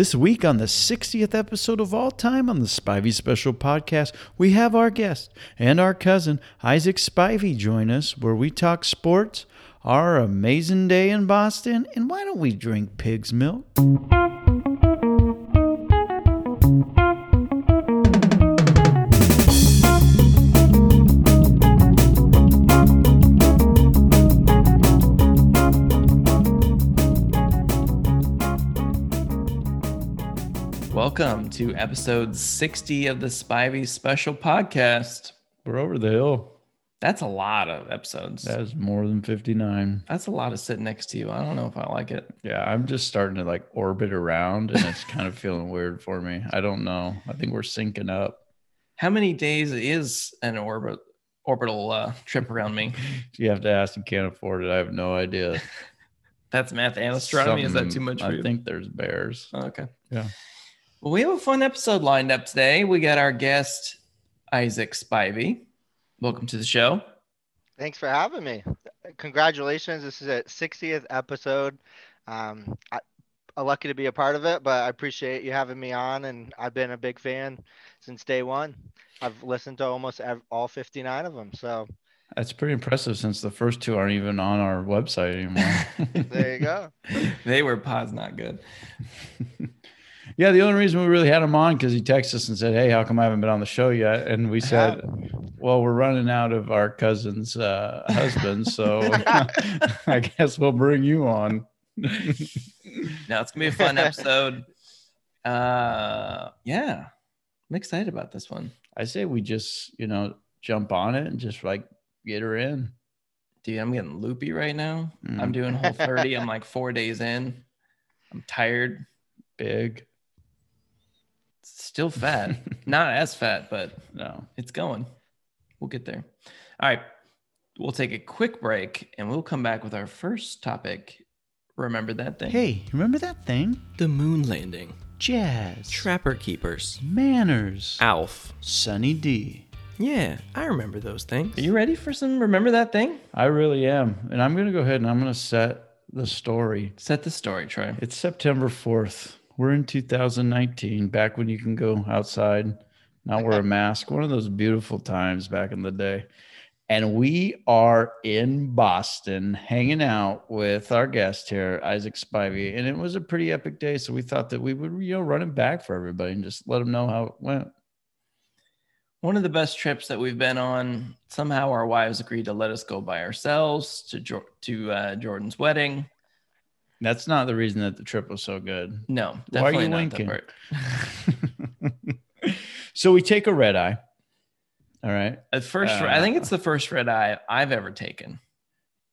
This week on the 60th episode of all time on the Spivey Special Podcast, we have our guest and our cousin Isaac Spivey join us where we talk sports, our amazing day in Boston, and why don't we drink pig's milk? Welcome to episode 60 of the Spivey Special Podcast. We're over the hill. That's a lot of episodes. That is more than 59. That's a lot of sit next to you. I don't know if I like it. Yeah, I'm just starting to like orbit around and it's kind of feeling weird for me. I don't know. I think we're syncing up. How many days is an orbit orbital uh, trip around me? You have to ask and can't afford it. I have no idea. That's math and astronomy. Is that too much for I you? think there's bears. Oh, okay. Yeah. Well, we have a fun episode lined up today. We got our guest, Isaac Spivey. Welcome to the show. Thanks for having me. Congratulations. This is a 60th episode. Um, I, I'm lucky to be a part of it, but I appreciate you having me on. And I've been a big fan since day one. I've listened to almost ev- all 59 of them. So That's pretty impressive since the first two aren't even on our website anymore. there you go. They were pause not good. yeah, the only reason we really had him on because he texted us and said, Hey, how come I haven't been on the show yet? And we said, Well, we're running out of our cousin's uh, husband. So I guess we'll bring you on. Now it's gonna be a fun episode. Uh, yeah, I'm excited about this one, I say we just, you know, jump on it and just like get her in. dude. I'm getting loopy right now. I'm Mm. doing whole 30. I'm like four days in. I'm tired. Big. Still fat. Not as fat, but No. it's going. We'll get there. All right. We'll take a quick break and we'll come back with our first topic. Remember that thing? Hey, remember that thing? The moon landing. Jazz. Trapper Keepers. Manners. Alf. Sunny D. Yeah, I remember those things. Are you ready for some? Remember that thing? I really am. And I'm going to go ahead and I'm going to set the story. Set the story, Troy. It's September 4th. We're in 2019, back when you can go outside, not wear a mask. One of those beautiful times back in the day. And we are in Boston hanging out with our guest here, Isaac Spivey. And it was a pretty epic day. So we thought that we would, you know, run it back for everybody and just let them know how it went. One of the best trips that we've been on. Somehow our wives agreed to let us go by ourselves to to uh, Jordan's wedding. That's not the reason that the trip was so good. No, Why are you not winking? so we take a red eye. All right. At first, I think Uh, it's the first red eye I've ever taken.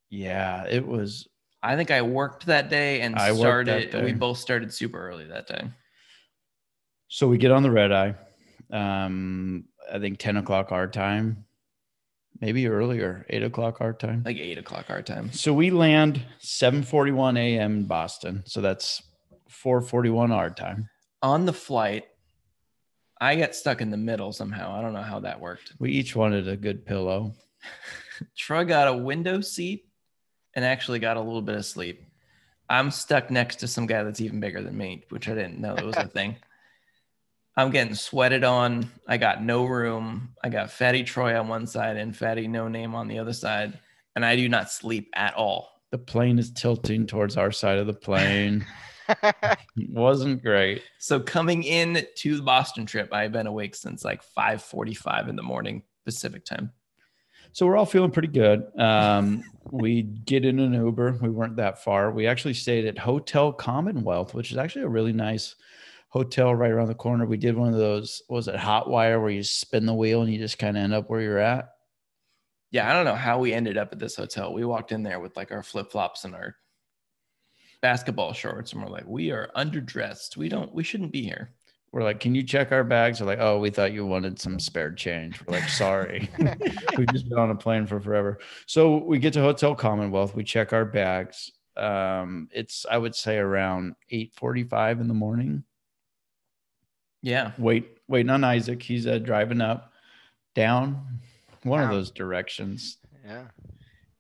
Yeah, it was. I think I worked that day and I started. that We both started super early that day. So we get on the red eye. Um, I think 10 o'clock our time, maybe earlier, eight o'clock our time. Like eight o'clock our time. So we land 7:41 a.m. in Boston. So that's 4:41 our time. On the flight, I got stuck in the middle somehow. I don't know how that worked. We each wanted a good pillow. Troy got a window seat and actually got a little bit of sleep. I'm stuck next to some guy that's even bigger than me, which I didn't know that was a thing. I'm getting sweated on. I got no room. I got Fatty Troy on one side and Fatty No Name on the other side. And I do not sleep at all. The plane is tilting towards our side of the plane. It wasn't great. So coming in to the Boston trip, I've been awake since like 5:45 in the morning Pacific time. So we're all feeling pretty good. Um, we get in an Uber. We weren't that far. We actually stayed at Hotel Commonwealth, which is actually a really nice hotel right around the corner. We did one of those, was it Hotwire where you spin the wheel and you just kind of end up where you're at? Yeah, I don't know how we ended up at this hotel. We walked in there with like our flip flops and our basketball shorts, and we're like, we are underdressed. We don't, we shouldn't be here. We're like, can you check our bags? They're like, oh, we thought you wanted some spare change. We're like, sorry. We've just been on a plane for forever. So we get to Hotel Commonwealth. We check our bags. Um, it's I would say around 8:45 in the morning. Yeah, wait waiting on Isaac. He's uh, driving up, down, one of those directions. yeah.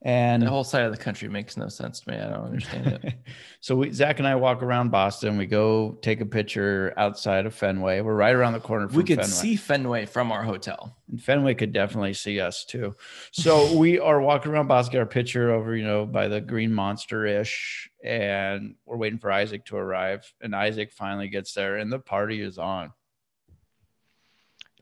And The whole side of the country makes no sense to me. I don't understand it. so we Zach and I walk around Boston. We go take a picture outside of Fenway. We're right around the corner from we could Fenway. see Fenway from our hotel. And Fenway could definitely see us too. So we are walking around Boston, get our picture over, you know, by the green monster ish, and we're waiting for Isaac to arrive. And Isaac finally gets there, and the party is on.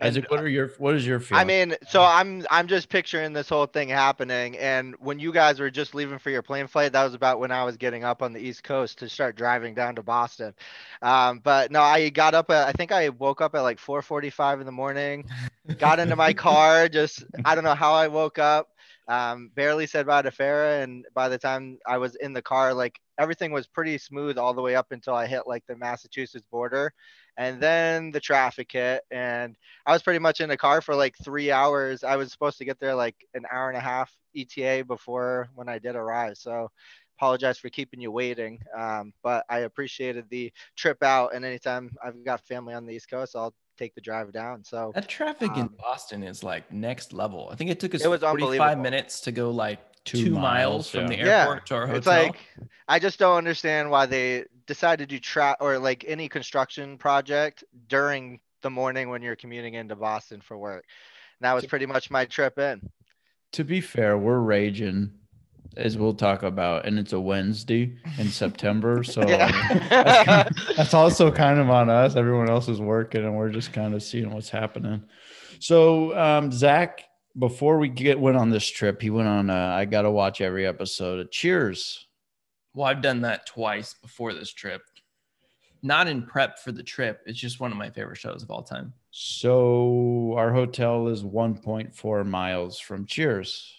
And, Isaac, what are your what is your feeling? I mean, so I'm I'm just picturing this whole thing happening, and when you guys were just leaving for your plane flight, that was about when I was getting up on the East Coast to start driving down to Boston. Um, but no, I got up at I think I woke up at like 4:45 in the morning, got into my car, just I don't know how I woke up, um, barely said bye to Farah, and by the time I was in the car, like everything was pretty smooth all the way up until I hit like the Massachusetts border, and then the traffic hit, and I was pretty much in the car for like three hours. I was supposed to get there like an hour and a half ETA before when I did arrive. So apologize for keeping you waiting. Um, but I appreciated the trip out. And anytime I've got family on the East Coast, I'll take the drive down. So That traffic in Um, Boston is like next level. I think it took us It was 45 minutes to go like Two two, miles, miles, from yeah. the Yeah, airport to our hotel. it's like I just don't understand why they decided to try or like any construction project during the morning when you're commuting into Boston for work. And that was pretty much my trip in. to be fair, we're raging, as we'll talk about, and it's a Wednesday in September. So I mean, that's, kind of- that's also kind of on us. Everyone else is working, and we're just kind of seeing what's happening. So um, Zach, before we get went on this trip, he went on. Uh, I got to watch every episode of Cheers. well, I've done that twice before this trip. Not in prep for the trip. It's just one of my favorite shows of all time. So our hotel is 1.4 miles from Cheers.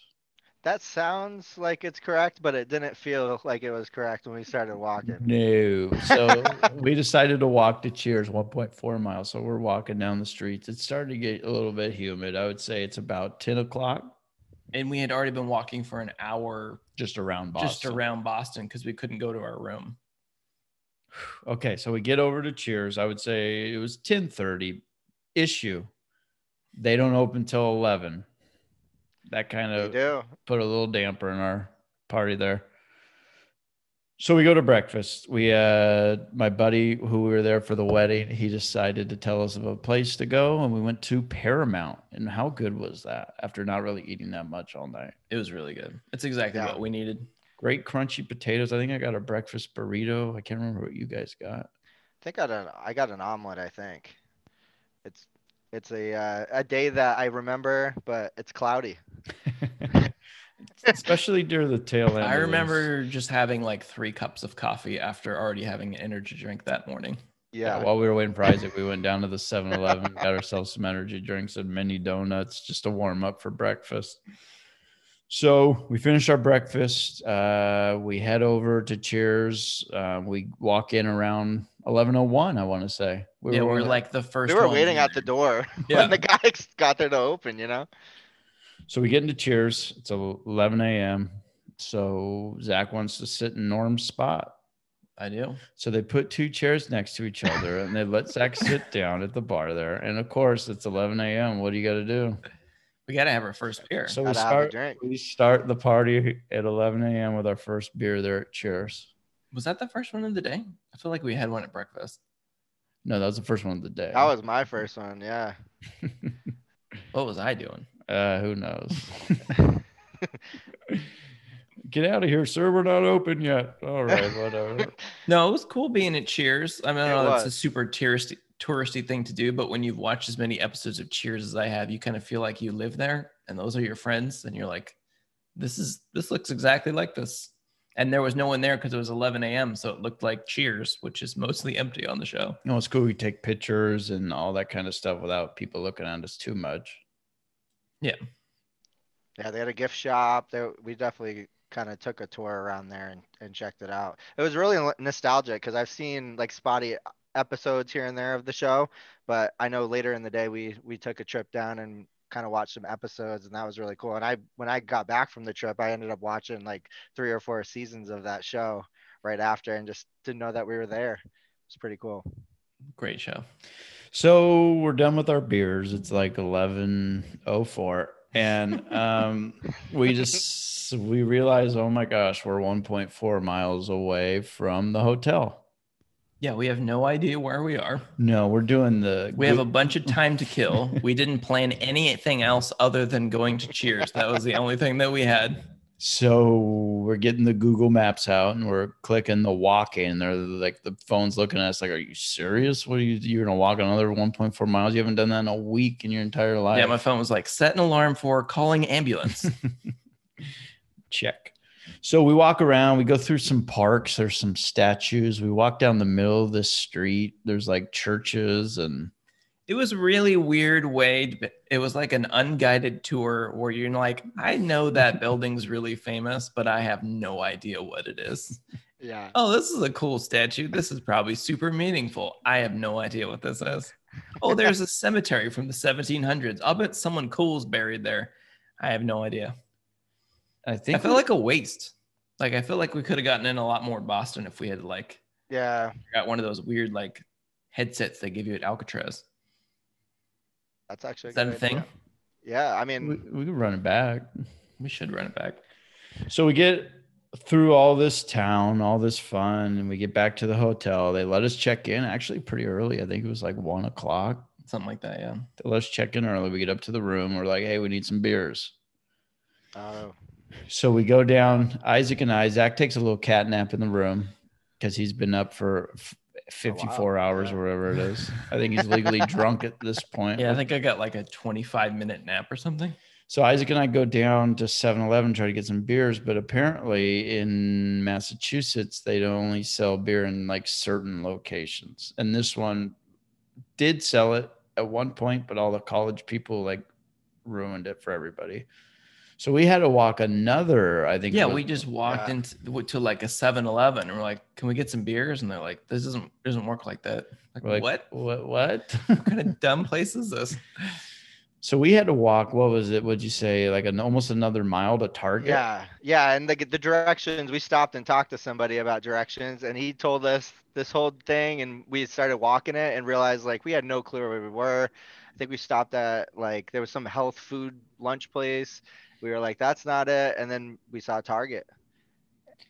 That sounds like it's correct, but it didn't feel like it was correct when we started walking. No. So we decided to walk to Cheers 1.4 miles. So we're walking down the streets. It's starting to get a little bit humid. I would say it's about 10 o'clock And we had already been walking for an hour just around Boston. just around Boston because we couldn't go to our room. Okay. So we get over to Cheers. I would say it was 1030 issue. They don't open till 11. That kind of do. put a little damper in our party there. So we go to breakfast. We uh my buddy who we were there for the wedding, he decided to tell us of a place to go and we went to Paramount. And how good was that after not really eating that much all night? It was really good. It's exactly Yeah. what we needed. Great crunchy potatoes. I think I got a breakfast burrito. I can't remember what you guys got. I think I got an I got an omelet, I think. It's it's a uh, a day that I remember, but it's cloudy. Especially during the tail end. I remember just having like three cups of coffee after already having an energy drink that morning. Yeah, Yeah. while we were waiting for Isaac, we went down to the 7 Eleven, got ourselves some energy drinks and mini donuts just to warm up for breakfast. So we finished our breakfast. Uh, we head over to Cheers. Uh, we walk in around 11:01. I want to say yeah, one we're like the first. we were waiting in at the door Yeah. when the guys got there to open, you know? So we get into Cheers. It's 11 a.m. So Zach wants to sit in Norm's spot. I do. So they put two chairs next to each other and they let Zach sit down at the bar there. And of course, it's 11 a.m. What do you got to do? We got to have our first beer. So we Gotta have a start, drink. we start the party at 11 a.m. with our first beer there at Cheers. Was that the first one of the day? I feel like we had one at breakfast. No, that was the first one of the day. That was my first one, yeah. What was I doing? uh, who knows? Get out of here, sir. We're not open yet. All right, whatever. No, it was cool being at Cheers. I mean, I It know that's a super touristy touristy thing to do, but when you've watched as many episodes of Cheers as I have, you kind of feel like you live there and those are your friends, and you're like, this is this looks exactly like this. And there was no one there because it was 11 a.m., so it looked like Cheers, which is mostly empty on the show. no, it's cool. We take pictures and all that kind of stuff without people looking at us too much. Yeah, Yeah, they had a gift shop. There, we definitely kind of took a tour around there and, and checked it out. It was really nostalgic because I've seen like spotty episodes here and there of the show, but I know later in the day we we took a trip down and kind of watched some episodes, and that was really cool. And I when I got back from the trip, I ended up watching like three or four seasons of that show right after, and just didn't know that we were there. It's pretty cool. Great show. So we're done with our beers. It's like 11:04 and um, we just we realized, oh my gosh, we're 1.4 miles away from the hotel. Yeah, we have no idea where we are. No, we're doing the. We have a bunch of time to kill. We didn't plan anything else other than going to Cheers. That was the only thing that we had. So we're getting the Google Maps out and we're clicking the walking. And they're like, the phone's looking at us like, "Are you serious? What are you? You're gonna walk another 1.4 miles? You haven't done that in a week in your entire life." Yeah, my phone was like, set an alarm for calling ambulance. check. So we walk around, we go through some parks, there's some statues. We walk down the middle of this street. There's like churches and it was really weird way. It was like an unguided tour where you're like, I know that building's really famous, but I have no idea what it is. Yeah. Oh, this is a cool statue. This is probably super meaningful. I have no idea what this is. Oh, there's a cemetery from the 1700s. I'll bet someone cool's buried there. I have no idea. I think I feel like a waste. Like I feel like we could have gotten in a lot more Boston if we had like Yeah. got one of those weird like headsets they give you at Alcatraz. That's actually a Is that a good thing? Yeah. I we, mean, we could run it back. We should run it back. So we get through all this town, all this fun, and we get back to the hotel. They let us check in actually pretty early. I think it was like one o'clock. Something like that, yeah. They let us check in early. We get up to the room. We're like, hey, we need some beers. oh, So we go down. Isaac and I. Zach takes a little cat nap in the room because he's been up for f- 54 hours yeah. or whatever it is. I think he's legally drunk at this point. Yeah, I think I got like a 25 minute nap or something. So Isaac and I go down to 7-Eleven try to get some beers, but apparently in Massachusetts they only sell beer in like certain locations. And this one did sell it at one point, but all the college people like ruined it for everybody. So we had to walk another, I think. Yeah, was- we just walked Yeah. into to like a 7-Eleven and we're like, "Can we get some beers?" And they're like, "This doesn't doesn't work like that." Like, like, what? What? What? What kind of dumb place is this? so we had to walk. What was it? Would you say like an almost another mile to Target? yeah. Yeah. And the, the directions, we stopped and talked to somebody about directions, and he told us this whole thing, and we started walking it and realized like we had no clue where we were. I think we stopped at like there was some health food lunch place. We were like, that's not it. And then we saw Target.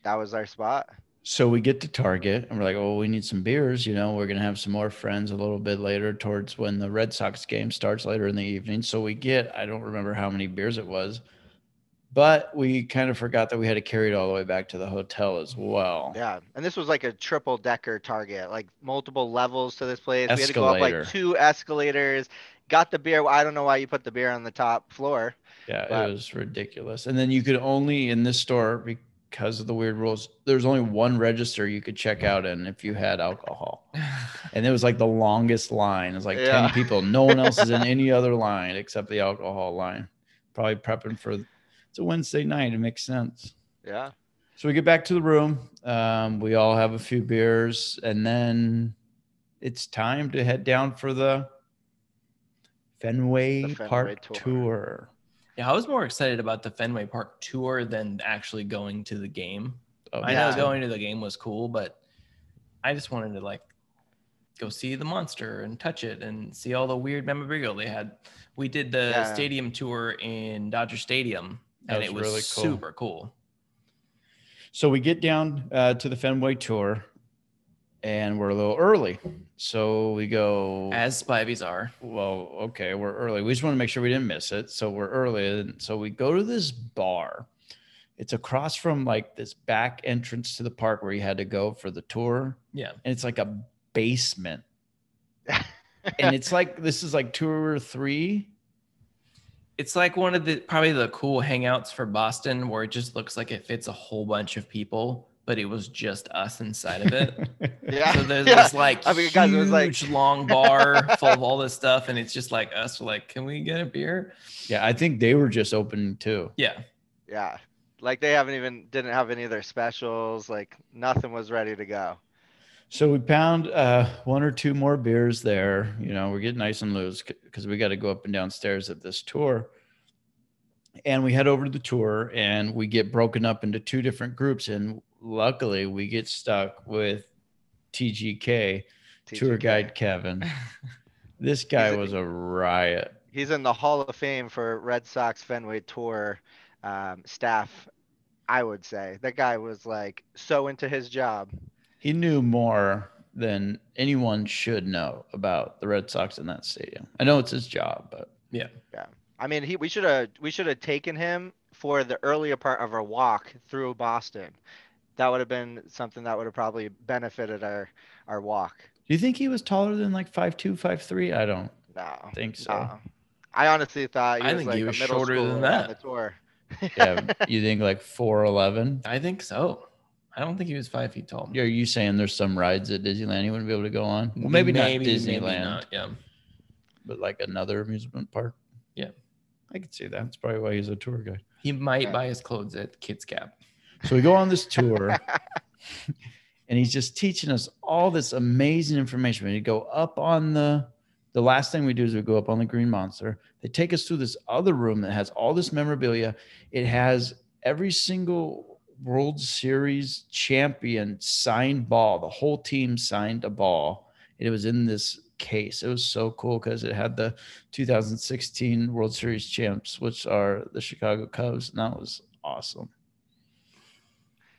That was our spot. So we get to Target and we're like, oh, we need some beers. You know, we're going to have some more friends a little bit later towards when the Red Sox game starts later in the evening. So we get, I don't remember how many beers it was, but we kind of forgot that we had to carry it all the way back to the hotel as well. Yeah, and this was like a triple decker Target, like multiple levels to this place. Escalator. We had to go up like two escalators. Got the beer. I don't know why you put the beer on the top floor. Yeah, Wow. it was ridiculous. And then you could only in this store because of the weird rules. There's only one register you could check out in if you had alcohol, and it was like the longest line. It's like Yeah. ten people. No one else is in any other line except the alcohol line. Probably prepping for. It's a Wednesday night. It makes sense. Yeah. So we get back to the room. Um, we all have a few beers, and then it's time to head down for the Fenway, The Fenway Park tour. tour. Yeah, I was more excited about the Fenway Park tour than actually going to the game. Oh, I Yeah. know going to the game was cool, but I just wanted to like go see the monster and touch it and see all the weird memorabilia they had. We did the Yeah. stadium tour in Dodger Stadium, That and was it was really cool. super cool. So we get down uh, to the Fenway tour, and we're a little early. So we go. As Spivies are. well, okay, we're early. We just want to make sure we didn't miss it. So we're early. And so we go to this bar. It's across from like this back entrance to the park where you had to go for the tour. Yeah. And it's like a basement. and it's like this is like two or three. It's like one of the probably the cool hangouts for Boston where it just looks like it fits a whole bunch of people, but it was just us inside of it. Yeah. So there's yeah. this like I mean, guys, it was like huge long bar full of all this stuff, and it's just like us. We're like, can we get a beer? yeah, I think they were just opening too. Yeah, yeah, like they haven't even didn't have any of their specials. Like nothing was ready to go. So we pound uh, one or two more beers there. You know, we're getting nice and loose because we got to go up and downstairs at this tour. And we head over to the tour and we get broken up into two different groups. And luckily, we get stuck with TGK, tour guide Kevin. This guy a- was a riot. he's in the Hall of Fame for Red Sox Fenway Tour um, staff. I would say that guy was like so into his job. He knew more than anyone should know about the Red Sox in that stadium. I know it's his job, but yeah, Yeah. I mean, he we should have we should have taken him for the earlier part of our walk through Boston. That would have been something that would have probably benefited our our walk. do you think he was taller than like five two, five three? I don't No, think so. no. I honestly thought he I was think like he a was middle shorter than schooler on that. the tour. Yeah, you think like four eleven? I think so. I don't think he was five feet tall. Are you saying there's some rides at Disneyland he wouldn't be able to go on? Well, maybe, not Disneyland, not, Yeah. but like another amusement park. Yeah. I could see that. That's probably why he's a tour guide. He might Yeah. buy his clothes at Kids Gap. So we go on this tour, and he's just teaching us all this amazing information. We go up on the the last thing we do is we go up on the Green Monster. They take us through this other room that has all this memorabilia. It has every single World Series champion signed ball. The whole team signed a ball. It was in this case. It was so cool because it had the 2016 World Series champs, which are the Chicago Cubs, and that was awesome.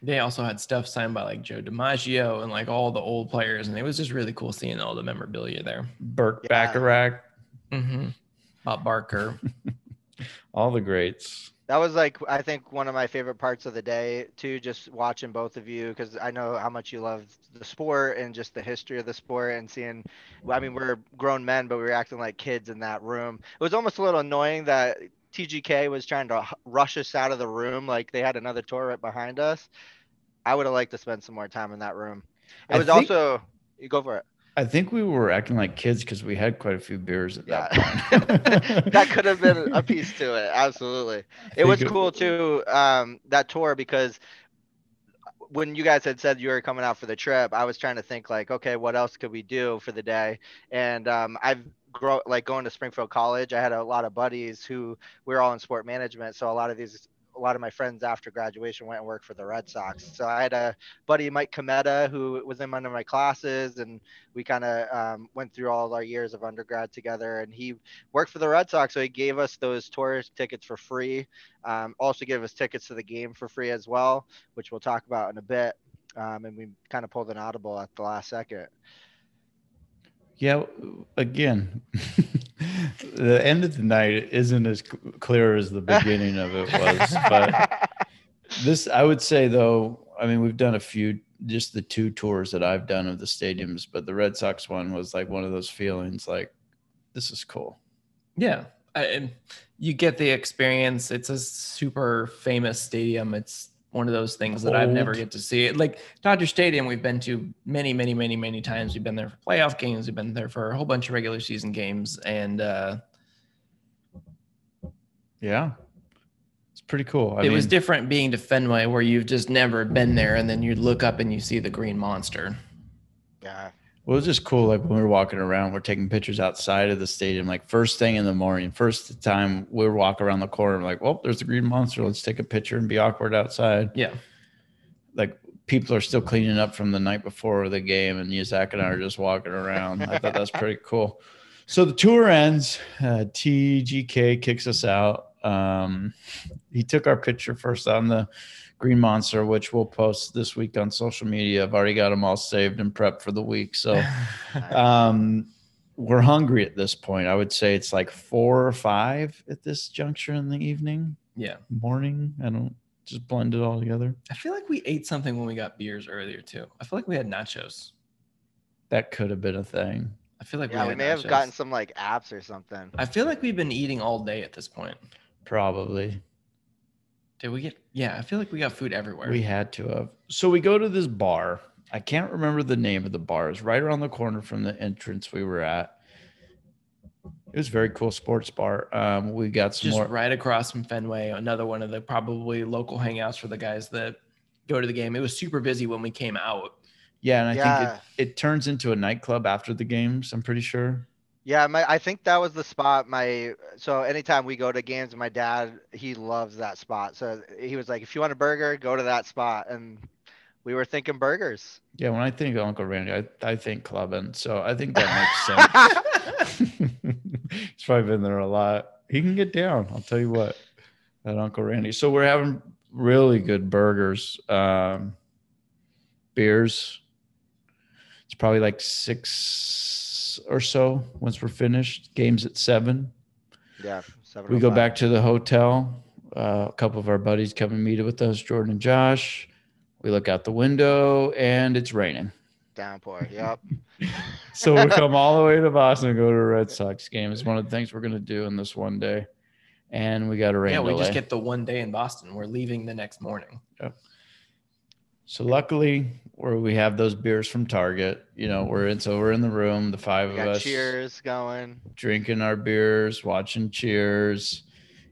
They also had stuff signed by like Joe DiMaggio and like all the old players, and it was just really cool seeing all the memorabilia there. Burt Yeah. Bacharach, Mm-hmm. Bob Barker. all the greats. That was like I think one of my favorite parts of the day too, just watching both of you because I know how much you love the sport and just the history of the sport and seeing. I mean, we're grown men, but we were acting like kids in that room. It was almost a little annoying that TGK was trying to rush us out of the room, like they had another tour right behind us. I would have liked to spend some more time in that room. It I was think- also you go for it. I think we were acting like kids because we had quite a few beers at Yeah, that point. that could have been a piece to it. Absolutely. it was cool too um that tour because when you guys had said you were coming out for the trip i was trying to think like okay what else could we do for the day and um i've grow like going to springfield college i had a lot of buddies who we were all in sport management so a lot of these a lot of my friends after graduation went and worked for the red sox so i had a buddy mike cometa who was in one of my classes and we kind of um, went through all our years of undergrad together and he worked for the red sox so he gave us those tour tickets for free um, also gave us tickets to the game for free as well, which we'll talk about in a bit. Um, and we kind of pulled an audible at the last second. Yeah, again, the end of the night isn't as clear as the beginning of it was. But this, I would say, though, I mean, we've done a few, just the two tours that I've done of the stadiums, but the Red Sox one was like one of those feelings like, this is cool. Yeah. I, and you get the experience. It's a super famous stadium. It's one of those things that I've never get to see. Like Dodger Stadium, we've been to many, many, many, many times. We've been there for playoff games. We've been there for a whole bunch of regular season games. And uh, Yeah. It's pretty cool. I it was different being to Fenway where you've just never been there. And then you look up and you see the green monster. yeah. Well, it was just cool. Like when we were walking around, we're taking pictures outside of the stadium. Like first thing in the morning, first time we were walking around the corner, like, well, there's the green monster. Let's take a picture and be awkward outside. Yeah. Like people are still cleaning up from the night before the game, and Zach and I are just walking around. I thought that's pretty cool. So the tour ends. Uh, TGK kicks us out. Um, he took our picture first on the green monster, which we'll post this week on social media. I've already got them all saved and prepped for the week. So um, we're hungry at this point. I would say it's like four or five at this juncture in the evening, yeah. morning. I don't just blend it all together. I feel like we ate something when we got beers earlier too. I feel like we had nachos. That could have been a thing. I feel like Yeah, we had may have gotten some like apps or something. I feel like we've been eating all day at this point. Probably. Did we get? Yeah, I feel like we got food everywhere. We had to have. So we go to this bar. I can't remember the name of the bar. It's right around the corner from the entrance we were at. It was a very cool sports bar. Um, we got some just more. right across from Fenway. Another one of the probably local hangouts for the guys that go to the game. It was super busy when we came out. Yeah, and I think it, it turns into a nightclub after the games. I'm pretty sure. Yeah, my I think that was the spot. My so anytime we go to games, my dad he loves that spot. So he was like, if you want a burger, go to that spot. And we were thinking burgers. Yeah, when I think of Uncle Randy, I, I think clubbing. So I think that makes sense. He's probably been there a lot. He can get down. I'll tell you what, that Uncle Randy. So we're having really good burgers, um, beers. It's probably like six or so once we're finished. Games at seven. Yeah. seven We go five. back to the hotel. Uh, a couple of our buddies come and meet with us, Jordan and Josh. We look out the window and it's raining. downpour. Yep. So we come all the way to Boston and go to a Red Sox game. It's one of the things we're going to do in this one day. And we got a rain yeah, we delay. just get the one day in Boston. We're leaving the next morning. Yep. so luckily, where we have those beers from Target, you know, we're mm-hmm. in. So we're in the room, the five We of us, cheers going. drinking our beers, watching Cheers,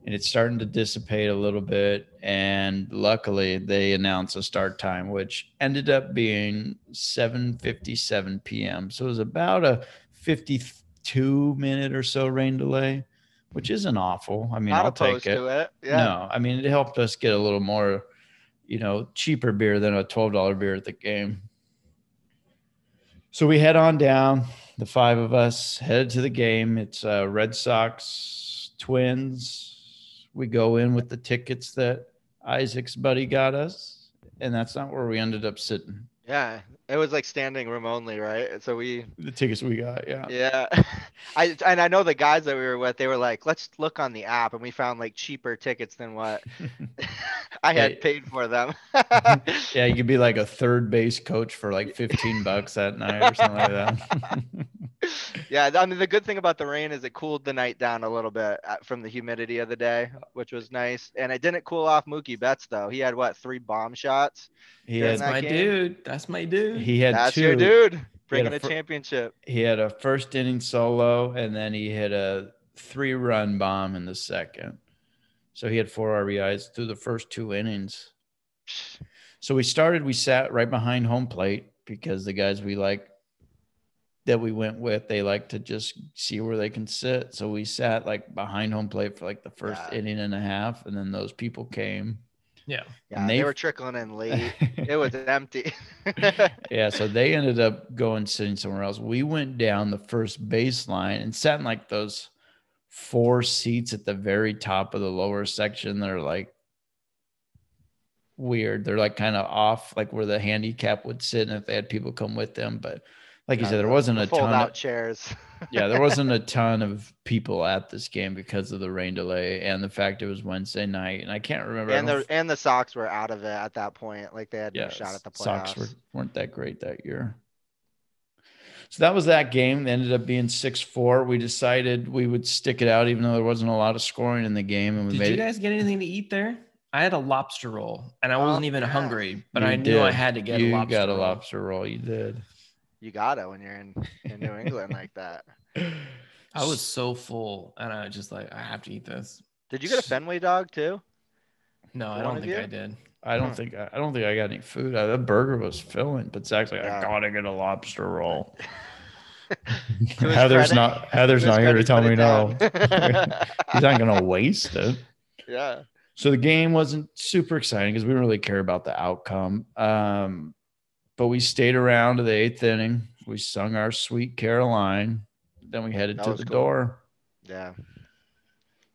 and it's starting to dissipate a little bit. And luckily, they announced a start time, which ended up being 7:57 p.m. So it was about a 52 minute or so rain delay, which isn't awful. I mean, Not I'll take it. to it. Yeah. No, I mean, it helped us get a little more, you know, cheaper beer than a $12 beer at the game. So we head on down, the five of us headed to the game. It's uh, Red Sox Twins. We go in with the tickets that Isaac's buddy got us, and that's not where we ended up sitting. Yeah. It was like standing room only, right? So we The tickets we got, yeah. Yeah. I and I know the guys that we were with, they were like, let's look on the app and we found like cheaper tickets than what I had Hey. paid for them. Yeah, you could be like a third base coach for like 15 bucks that night or something like that. yeah, I mean the good thing about the rain is it cooled the night down a little bit uh, from the humidity of the day, which was nice. And it didn't cool off Mookie Betts though. He had what three bomb shots. he That's my game? dude. That's my dude. He had That's two. your dude bringing a a championship. He had a first inning solo and then he hit a three run bomb in the second. So he had four RBIs through the first two innings. So we started, we sat right behind home plate because the guys we like that we went with, they like to just see where they can sit. So we sat like behind home plate for like the first Yeah. inning and a half. And then those people came. Yeah. Yeah, they- they were trickling in late. it was empty. yeah, so they ended up going sitting somewhere else. We went down the first baseline and sat in like those four seats at the very top of the lower section. They're like weird. They're like kind of off, like where the handicap would sit, and if they had people come with them. But like you said, there wasn't the a ton. fold-out Of, chairs. yeah, there wasn't a ton of people at this game because of the rain delay and the fact it was Wednesday night. And I can't remember. And don't the and the Sox were out of it at that point. Like they had no shot at the playoffs. Sox were, weren't that great that year. So that was that game. They ended up being six four. We decided we would stick it out, even though there wasn't a lot of scoring in the game, and we Did made you it. guys get anything to eat there? I had a lobster roll, and I Oh, wasn't even yeah. hungry, but You I knew I had to get you a lobster. got a lobster roll. You did. You got it when you're in, in New England like that. I was so full, and I was just like, I have to eat this. Did you get a Fenway dog too? No, I don't think you? I did. I don't Huh. think I don't think I got any food. Uh, the burger was filling, but Zach's like, Yeah. I gotta get a lobster roll. Heather's credit- not Heather's not here to tell me no. He's not gonna waste it. yeah. So the game wasn't super exciting because we didn't really care about the outcome. Um, but we stayed around to the eighth inning. We sung our sweet Caroline. Then we headed That to the cool. door. Yeah.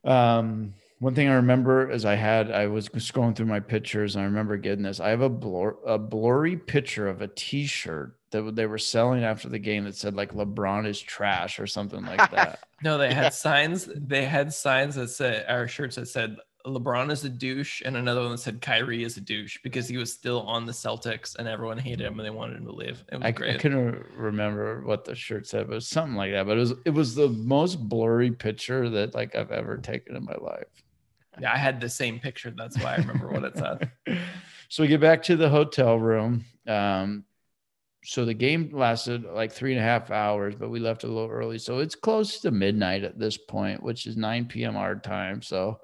Um, one thing I remember is I had I was scrolling through my pictures and I remember getting this. I have a blur, a blurry picture of a T-shirt that they were selling after the game that said like LeBron is trash or something like that. No, they had Yeah. signs. They had signs that said, our shirts that said LeBron is a douche, and another one that said Kyrie is a douche because he was still on the Celtics, and everyone hated him and they wanted him to leave. It was I, I couldn't remember what the shirt said, but it was something like that. But it was it was the most blurry picture that like I've ever taken in my life. yeah, I had the same picture. That's why I remember what it said. so we get back to the hotel room. Um, so the game lasted like three and a half hours, but we left a little early. So it's close to midnight at this point, which is 9 p.m. our time. So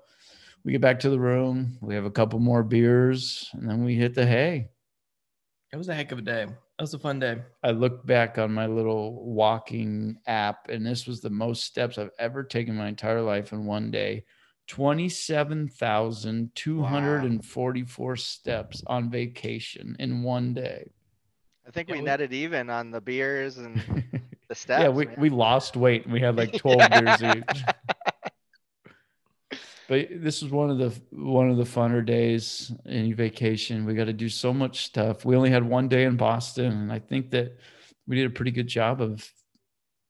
we get back to the room. We have a couple more beers, and then we hit the hay. It was a heck of a day. It was a fun day. I look back on my little walking app, and this was the most steps I've ever taken in my entire life in one day. 27,244 steps on vacation in one day. I think Yeah, we we- netted even on the beers and the steps. yeah, we, man. we lost weight and we had like 12 beers each. But this was one of the one of the funner days in vacation. We got to do so much stuff. We only had one day in Boston, and I think that we did a pretty good job of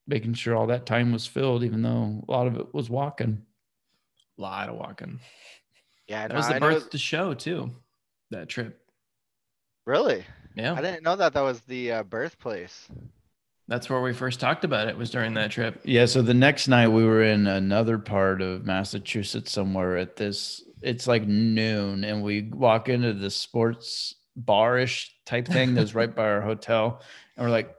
making sure all that time was filled, even though a lot of it was walking. A lot of walking. Yeah, That no, was the I know- birth of the show too. That trip. Really? Yeah. I didn't know that that was the uh, birthplace. That's where we first talked about it was during that trip. Yeah. So the next night we were in another part of Massachusetts somewhere at this, it's like noon, and we walk into the sports barish type thing that's right by our hotel. And we're like,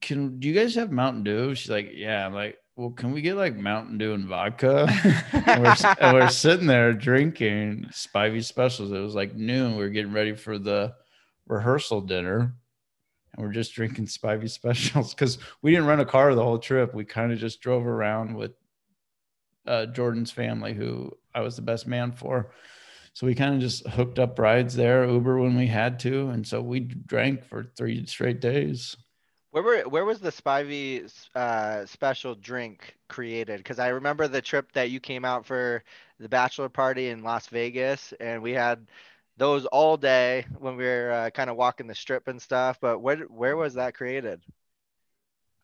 Can do you guys have Mountain Dew? She's like, Yeah. I'm like, well, can we get like Mountain Dew and vodka? and, we're, and we're sitting there drinking Spivey specials. It was like noon. We are getting ready for the rehearsal dinner. And we're just drinking Spivey specials because we didn't rent a car the whole trip. We kind of just drove around with uh, Jordan's family, who I was the best man for. So we kind of just hooked up rides there, Uber when we had to. And so we drank for three straight days. Where were where was the Spivey uh, special drink created? Because I remember the trip that you came out for the bachelor party in Las Vegas, and we had those all day when we were uh, kind of walking the strip and stuff. But where where was that created?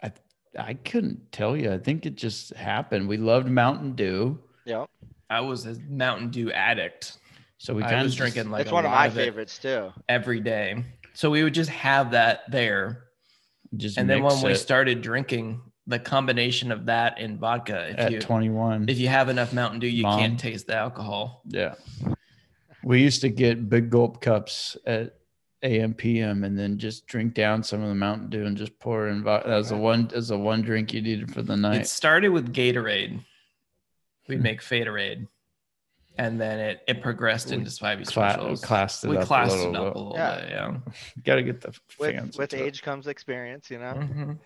I I couldn't tell you. I think it just happened. We loved Mountain Dew. Yeah, I was a Mountain Dew addict. So we kind of drinking like it's a one of my it favorites too. every day. So we would just have that there. just and then when mix we started drinking, the combination of that and vodka, if at you 21. if you have enough Mountain Dew, you Mom. can't taste the alcohol. Yeah. We used to get big gulp cups at AM PM and then just drink down some of the Mountain Dew and just pour in. vo- That was the one. That was the one drink you needed for the night. It started with Gatorade. We'd Hmm. make Faderade. And then it, it progressed into Spivey Cla- specials. classed it we up classed a little it up a little Yeah. bit, yeah. Got to get the With fans. with into it. age comes experience, you know. Mhm.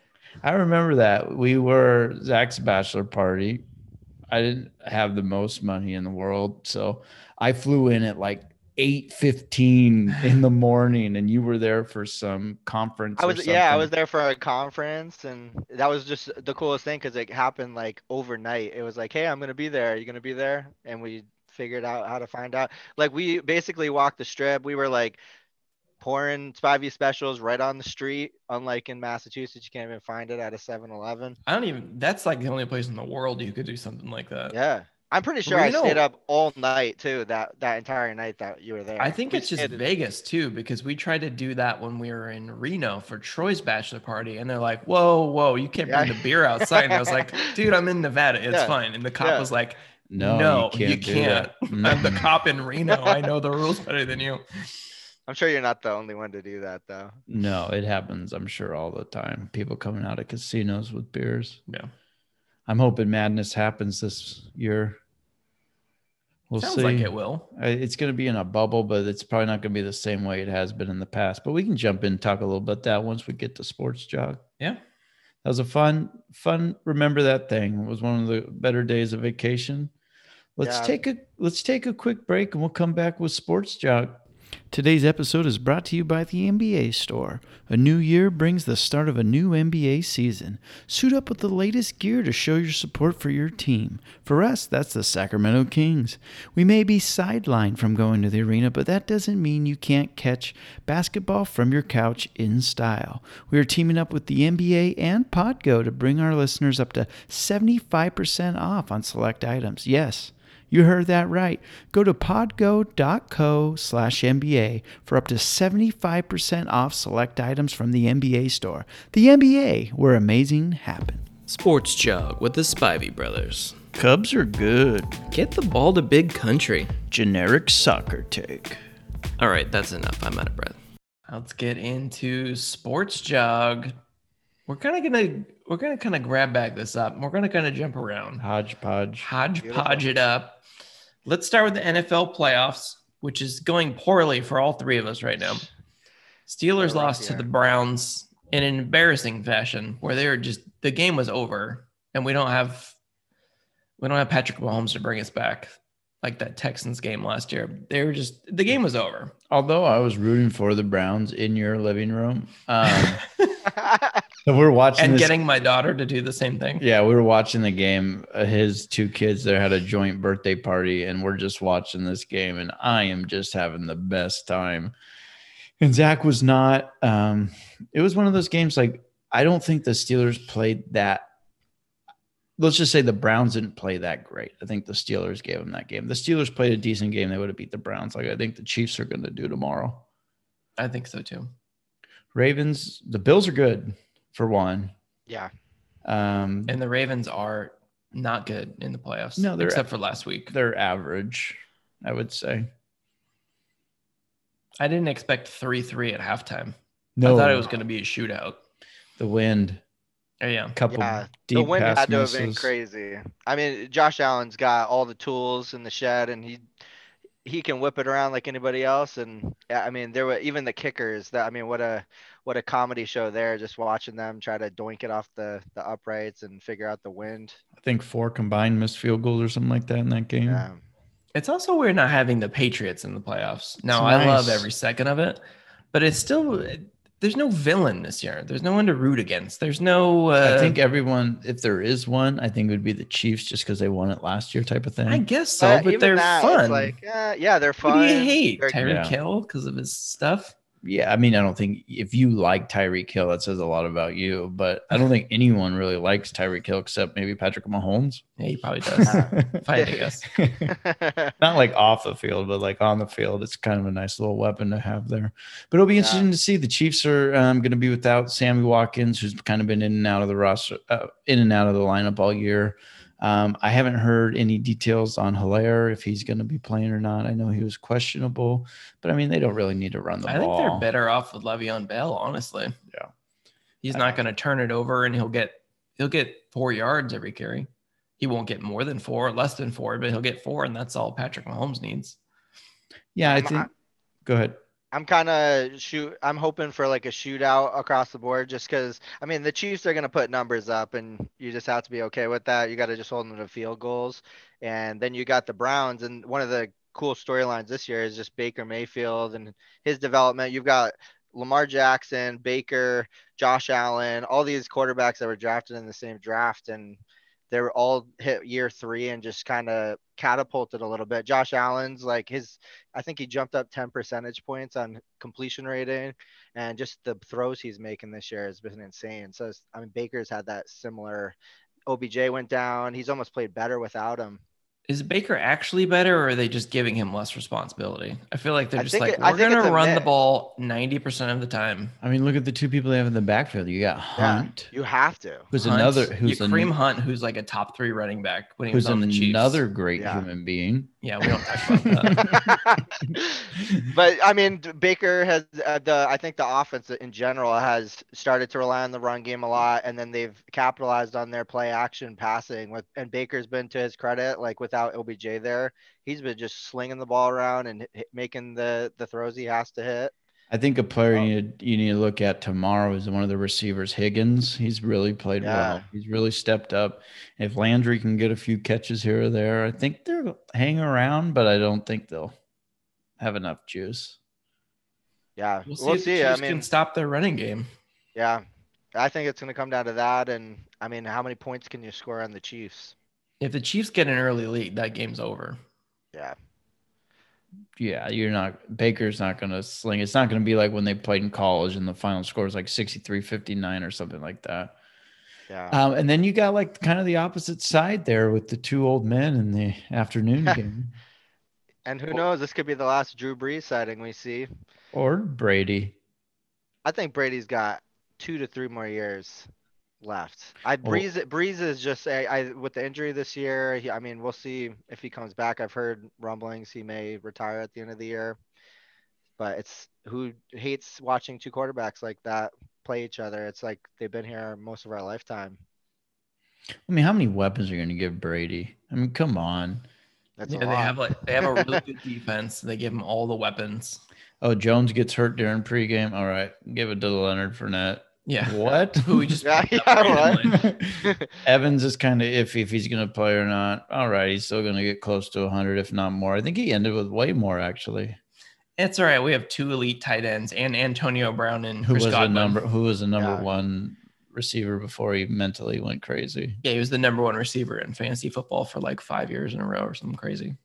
I remember that we were Zach's bachelor party. I didn't have the most money in the world, so I flew in at like eight fifteen in the morning, and you were there for some conference. I was yeah, I was there for a conference, and that was just the coolest thing because it happened like overnight. It was like, hey, I'm gonna be there. Are you gonna be there? And we figured out how to find out. Like we basically walked the strip. We were like pouring Spivey specials right on the street. Unlike in Massachusetts, you can't even find it at a 7-Eleven. I don't even that's like the only place in the world you could do something like that. Yeah, I'm pretty sure I stayed up all night too. That that entire night that you were there. I think We it's just stayed- Vegas too, because we tried to do that when we were in Reno for Troy's bachelor party, and they're like, "Whoa, whoa, you can't bring Yeah. the beer outside." And I was like, "Dude, I'm in Nevada, it's Yeah. fine." And the cop Yeah. was like, no, "No, you you can't. do can't. I'm the cop in Reno. I know the rules better than you." I'm sure you're not the only one to do that though. No, it happens. I'm sure all the time. People coming out of casinos with beers. Yeah, I'm hoping madness happens this year. We'll sounds see. like it will. It's going to be in a bubble, but it's probably not going to be the same way it has been in the past. But we can jump in and talk a little about that once we get to sports jog. Yeah. That was a fun, fun. Remember that thing. It was one of the better days of vacation. Let's Yeah. take a let's take a quick break and we'll come back with sports jog. Today's episode is brought to you by the NBA Store. A new year brings the start of a new NBA season. Suit up with the latest gear to show your support for your team. For us, that's the Sacramento Kings. We may be sidelined from going to the arena, but that doesn't mean you can't catch basketball from your couch in style. We are teaming up with the NBA and Podgo to bring our listeners up to 75% off on select items. Yes. You heard that right. Go to podgo.co slash NBA for up to 75% off select items from the NBA store. The NBA, where amazing happens. Sports Jog with the Spivey brothers. Cubs are good. Get the ball to big country. Generic soccer take. All right, that's enough. I'm out of breath. Let's get into sports jog. We're kind of gonna we're gonna kind of grab back this up. We're gonna kind of jump around. Hodgepodge. hodgepodge it up. Let's start with the NFL playoffs, which is going poorly for all three of us right now. Steelers right lost to the Browns in an embarrassing fashion, where they were just the game was over, and we don't have we don't have Patrick Mahomes to bring us back like that Texans game last year. They were just the game was over. Although I was rooting for the Browns in your living room, um, So we're watching and this getting my daughter to do the same thing. Yeah, we were watching the game. Uh, His two kids there had a joint birthday party, and we're just watching this game, and I am just having the best time. And Zach was not. Um, it was one of those games like I don't think the Steelers played that. Let's just say the Browns didn't play that great. I think the Steelers gave them that game. The Steelers played a decent game. They would have beat the Browns. Like I think the Chiefs are going to do tomorrow. I think so too. Ravens, the Bills are good for one. Yeah. Um, And the Ravens are not good in the playoffs. No, they're- except for last week. they're average, I would say. I didn't expect three three at halftime. No, I thought it was going to be a shootout. the wind. Oh, yeah. Couple Yeah, deep the wind pass had to have been crazy. I mean, Josh Allen's got all the tools in the shed, and he he can whip it around like anybody else. And yeah, I mean, there were even the kickers. That I mean, what a what a comedy show there. Just watching them try to doink it off the the uprights and figure out the wind. I think four combined missed field goals or something like that in that game. Yeah. It's also weird not having the Patriots in the playoffs. Now, It's I love every second of it, but it's still, there's no villain this year. There's no one to root against. There's no, uh, I think everyone, if there is one, I think it would be the Chiefs just because they won it last year, type of thing. I guess so, But but they're that, fun. Like, yeah, yeah, they're Who fun. do you hate? They're- Tyreek Yeah. Hill because of his stuff? Yeah, I mean, I don't think if you like Tyreek Hill, that says a lot about you. But I don't think anyone really likes Tyreek Hill except maybe Patrick Mahomes. Yeah, he probably does. if I had to guess. Not like off the field, but like on the field. It's kind of a nice little weapon to have there. But it'll be Yeah. interesting to see. The Chiefs are um, going to be without Sammy Watkins, who's kind of been in and out of the roster, uh, in and out of the lineup all year. Um, I haven't heard any details on Helaire if he's going to be playing or not. I know he was questionable, but I mean they don't really need to run the ball. I think they're better off with Le'Veon Bell, honestly. Yeah. He's not going to turn it over and he'll get he'll get four yards every carry. He won't get more than four, less than four, but he'll get four, and that's all Patrick Mahomes needs. Yeah, I I'm- think. Go ahead. I'm kind of shoot. I'm hoping for like a shootout across the board, just because. I mean, the Chiefs are gonna put numbers up, and you just have to be okay with that. You got to just hold them to field goals, and then you got the Browns, and one of the cool storylines this year is just Baker Mayfield and his development. You've got Lamar Jackson, Baker, Josh Allen, all these quarterbacks that were drafted in the same draft, and they were all hit year three and just kind of catapulted a little bit. Josh Allen's like his I think he jumped up 10 percentage points on completion rating, and just the throws he's making this year has been insane. So I mean, Baker's had that similar. OBJ went down. He's almost played better without him. Is Baker actually better, or are they just giving him less responsibility? I feel like they're I just like it- we're gonna a run the ball ninety percent of the time. I mean, look at the two people they have in the backfield. You got Hunt, You have to. who's Hunt, another, who's you a, Kareem Hunt, who's like a top three running back when he who's was on the Chiefs. another great Yeah. human being. Yeah, we don't talk about that. but I mean, Baker has uh, the. I think the offense in general has started to rely on the run game a lot, and then they've capitalized on their play action passing. With and Baker's been to his credit, like without OBJ there, he's been just slinging the ball around and hit, making the the throws he has to hit. I think a player Oh. you need you need to look at tomorrow is one of the receivers, Higgins. He's really played well. He's really stepped up. If Landry can get a few catches here or there, I think they'll hang around, but I don't think they'll have enough juice. Yeah, We'll see. we'll if the. I Chiefs mean, can stop their running game. yeah, I think it's going to come down to that. And I mean, how many points can you score on the Chiefs? If the Chiefs get an early lead, that game's over. Yeah, Yeah, you're not Baker's not gonna sling. It's not gonna be like when they played in college and the final score is like 63-59 or something like that. yeah. Um, and then you got like kind of the opposite side there with the two old men in the afternoon game. and who knows? This could be the last Drew Brees sighting we see. Or Brady. I think Brady's got two to three more years left. I Well- Brees Brees is just I, I with the injury this year. He, I mean, we'll see if he comes back. I've heard rumblings he may retire at the end of the year. But it's who hates watching two quarterbacks like that play each other. It's like they've been here most of our lifetime. I mean, how many weapons are you gonna give Brady? I mean, come on. That's yeah, a they have like they have a really good defense. They give him all the weapons. Oh, Jones gets hurt during pregame. All right, give it to Leonard Fournette. Yeah. What? Who we just Yeah, yeah, randomly. Evans is kind of iffy if he's going to play or not. All right, he's still going to get close to 100, if not more. I think he ended with way more actually. It's all right. We have two elite tight ends and Antonio Brown and Who Chris was Godwin. the number? Who was the number Yeah. one receiver before he mentally went crazy. Yeah, he was the number one receiver in fantasy football for like five years in a row or something crazy.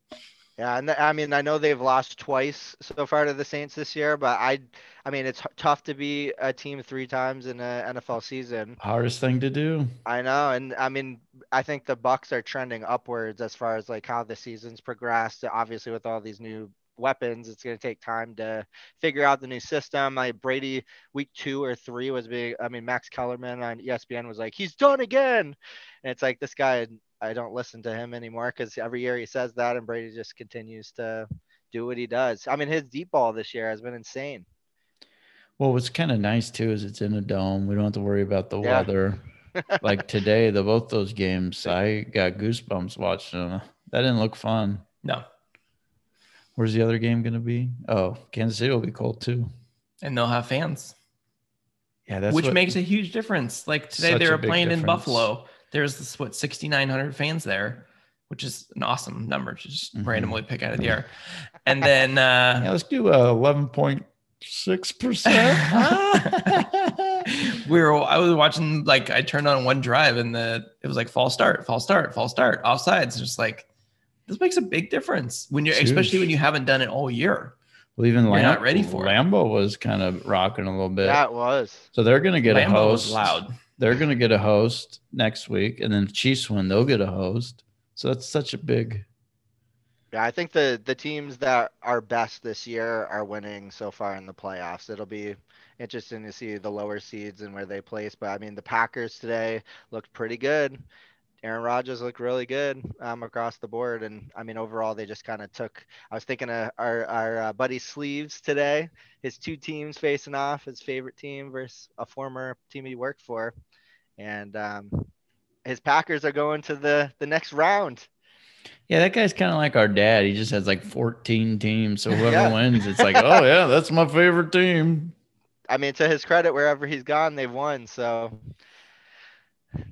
Yeah, and I mean, I know they've lost twice so far to the Saints this year, but I, I mean, it's tough to be a team three times in an NFL season. Hardest thing to do. I know, and I mean, I think the Bucs are trending upwards as far as like how the season's progressed. Obviously, with all these new weapons, it's going to take time to figure out the new system. Like Brady, week two or three was big. I mean, Max Kellerman on ESPN was like, "He's done again," and it's like this guy. I don't listen to him anymore because every year he says that, and Brady just continues to do what he does. I mean, his deep ball this year has been insane. Well, what's kind of nice too is it's in a dome. We don't have to worry about the Yeah. weather. like today, the both those games, I got goosebumps watching them. That didn't look fun. No, Where's the other game going to be? Oh, Kansas City will be cold too. and they'll have fans, Yeah, that's which what- makes a huge difference. Like today, they were big playing in. Buffalo. There's this what 6,900 fans there, which is an awesome number to just Mhm. randomly pick out of the air. And then uh, Yeah, let's do uh, eleven point six percent. we were I was watching like I turned on one drive and the it was like fall start, fall start, fall start, offsides. Just like this makes a big difference when you're It's especially when you haven't done it all year. Well, even You're Lam- not ready for it. Lambeau was kind of rocking a little bit. That was. So they're going to get a Lambeau host. was loud. They're going to get a host next week, and then Chiefs win. They'll get a host. So that's such a big. Yeah, I think the the teams that are best this year are winning so far in the playoffs. It'll be interesting to see the lower seeds and where they place. But I mean, the Packers today looked pretty good. Aaron Rodgers looked really good um, across the board, and I mean, overall, they just kind of took. I was thinking of our our uh, buddy Sleeves today. His two teams facing off, his favorite team versus a former team he worked for, and um, his Packers are going to the the next round. Yeah, that guy's kind of like our dad. He just has like 14 teams. So whoever Yeah. wins, it's like, oh, yeah, that's my favorite team. I mean, to his credit, wherever he's gone, they've won. So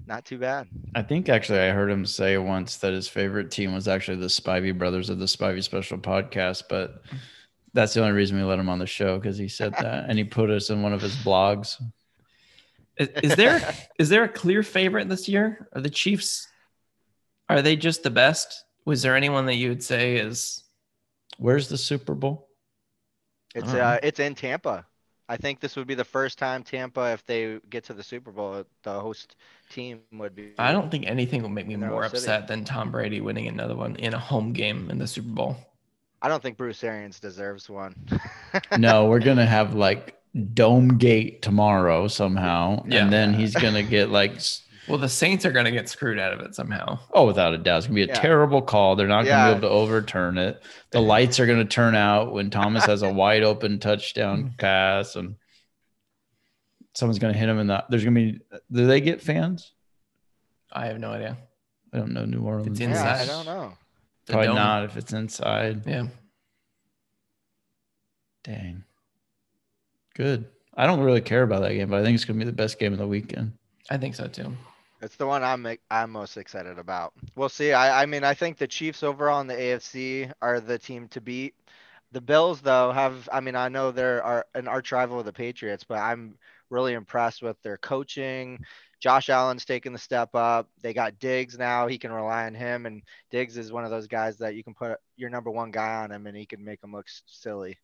not too bad. I think actually I heard him say once that his favorite team was actually the Spivey brothers of the Spivey Special podcast, but that's the only reason we let him on the show because he said that and he put us in one of his blogs. Is, is there is there a clear favorite this year? Are the Chiefs are they just the best? Was there anyone that you would say is Where's the Super Bowl? It's uh, it's in Tampa. I think this would be the first time Tampa, if they get to the Super Bowl, the host team would be. I don't think anything will make me more own city. upset than Tom Brady winning another one in a home game in the Super Bowl. I don't think Bruce Arians deserves one. No, we're gonna have like Dome Gate tomorrow somehow, Yeah. and then he's gonna get like Well, the Saints are going to get screwed out of it somehow. oh, without a doubt, it's gonna be a Yeah. terrible call. They're not gonna Yeah. be able to overturn it. The lights are gonna turn out when Thomas has a wide open touchdown mm. pass, and someone's gonna hit him in the. There's gonna be. Do they get fans? I have no idea. I don't know New Orleans. It's yeah, I don't know. The Probably dome. not if it's inside. Yeah. Dang. Good. I don't really care about that game, but I think it's gonna be the best game of the weekend. I think so too. It's the one I'm I'm most excited about. We'll see. I I mean I think the Chiefs overall in the AFC are the team to beat. The Bills though have I mean I know they're are an arch rival of the Patriots, but I'm really impressed with their coaching. Josh Allen's taking the step up. They got Diggs now. He can rely on him, and Diggs is one of those guys that you can put your number one guy on him, and he can make him look silly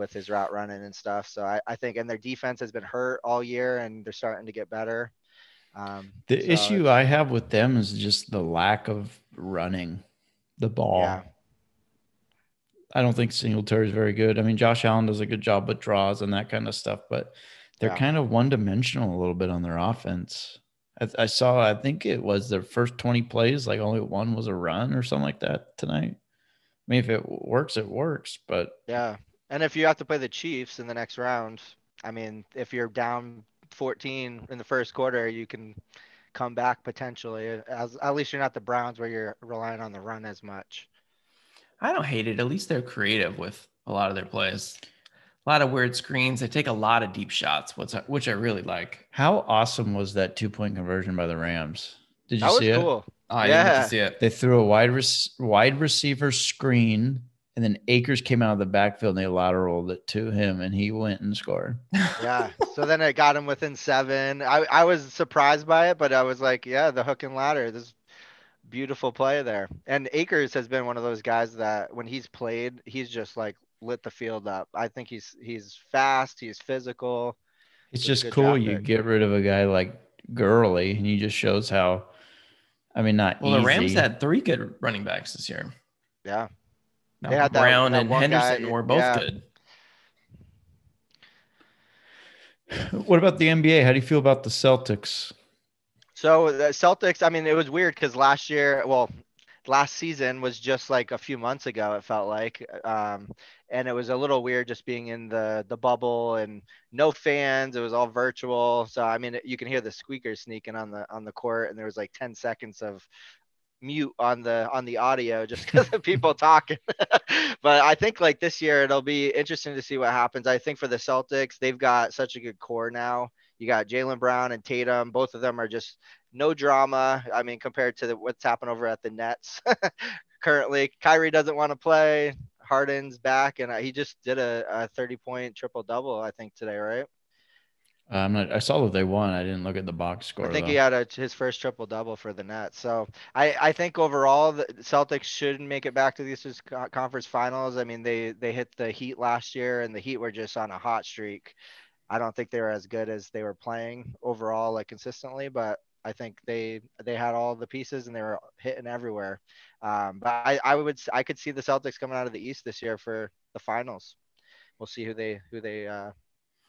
with his route running and stuff. So I, I think, and their defense has been hurt all year, and they're starting to get better. Um, The so issue I have with them is just the lack of running the ball. Yeah. I don't think Singletary is very good. I mean, Josh Allen does a good job with draws and that kind of stuff, but they're Yeah. kind of one dimensional a little bit on their offense. I, I saw, I think it was their first 20 plays, like only one was a run or something like that tonight. I mean, if it works, it works, but Yeah. And if you have to play the Chiefs in the next round, I mean, if you're down 14 in the first quarter, you can come back potentially. As at least you're not the Browns where you're relying on the run as much. I don't hate it. At least they're creative with a lot of their plays. A lot of weird screens. They take a lot of deep shots, which I, which I really like. how awesome was that two point conversion by the Rams? Did you That was see it? cool. Oh, I didn't get Yeah. to see it. They threw a wide rec- wide receiver screen, And then Akers came out of the backfield and they lateraled it to him and he went and scored. Yeah. So then it got him within seven. I, I was surprised by it, but I was like, yeah, the hook and ladder. This beautiful play there. And Akers has been one of those guys that when he's played, he's just like lit the field up. I think he's he's fast, he's physical. It's It's just cool. You pick. get rid of a guy like Gurley and he just shows how, I mean, not Well, the Rams had three good running backs this year. Yeah. Now, They had that- Brown that and one guy- Henderson were both yeah. good. What about the NBA? How do you feel about the Celtics? So the Celtics, I mean, it was weird because last year, well, last season was just like a few months ago. It felt like, um, and it was a little weird just being in the the bubble and no fans. It was all virtual. So I mean, you can hear the squeakers sneaking on the on the court, and there was like ten seconds of mute on the on the audio just because of people talking. but I think like this year it'll be interesting to see what happens. I think for the Celtics, they've got such a good core now. You got Jaylen Brown and Tatum. Both of them are just no drama. I mean, compared to the, what's happened over at the Nets currently. Kyrie doesn't want to play. Harden's back, and uh, he just did a, a 30 point triple double, I think, today, right? Uh, I'm not. I saw that they won. I didn't look at the box score. I think though. he had a, his first triple double for the Nets. So I, I think overall the Celtics should make it back to the Eastern Conference Finals. I mean they they hit the Heat last year and the Heat were just on a hot streak. I don't think they were as good as they were playing overall like consistently, but I think they they had all the pieces and they were hitting everywhere. Um, but I, I would I could see the Celtics coming out of the East this year for the finals. We'll see who they who they uh,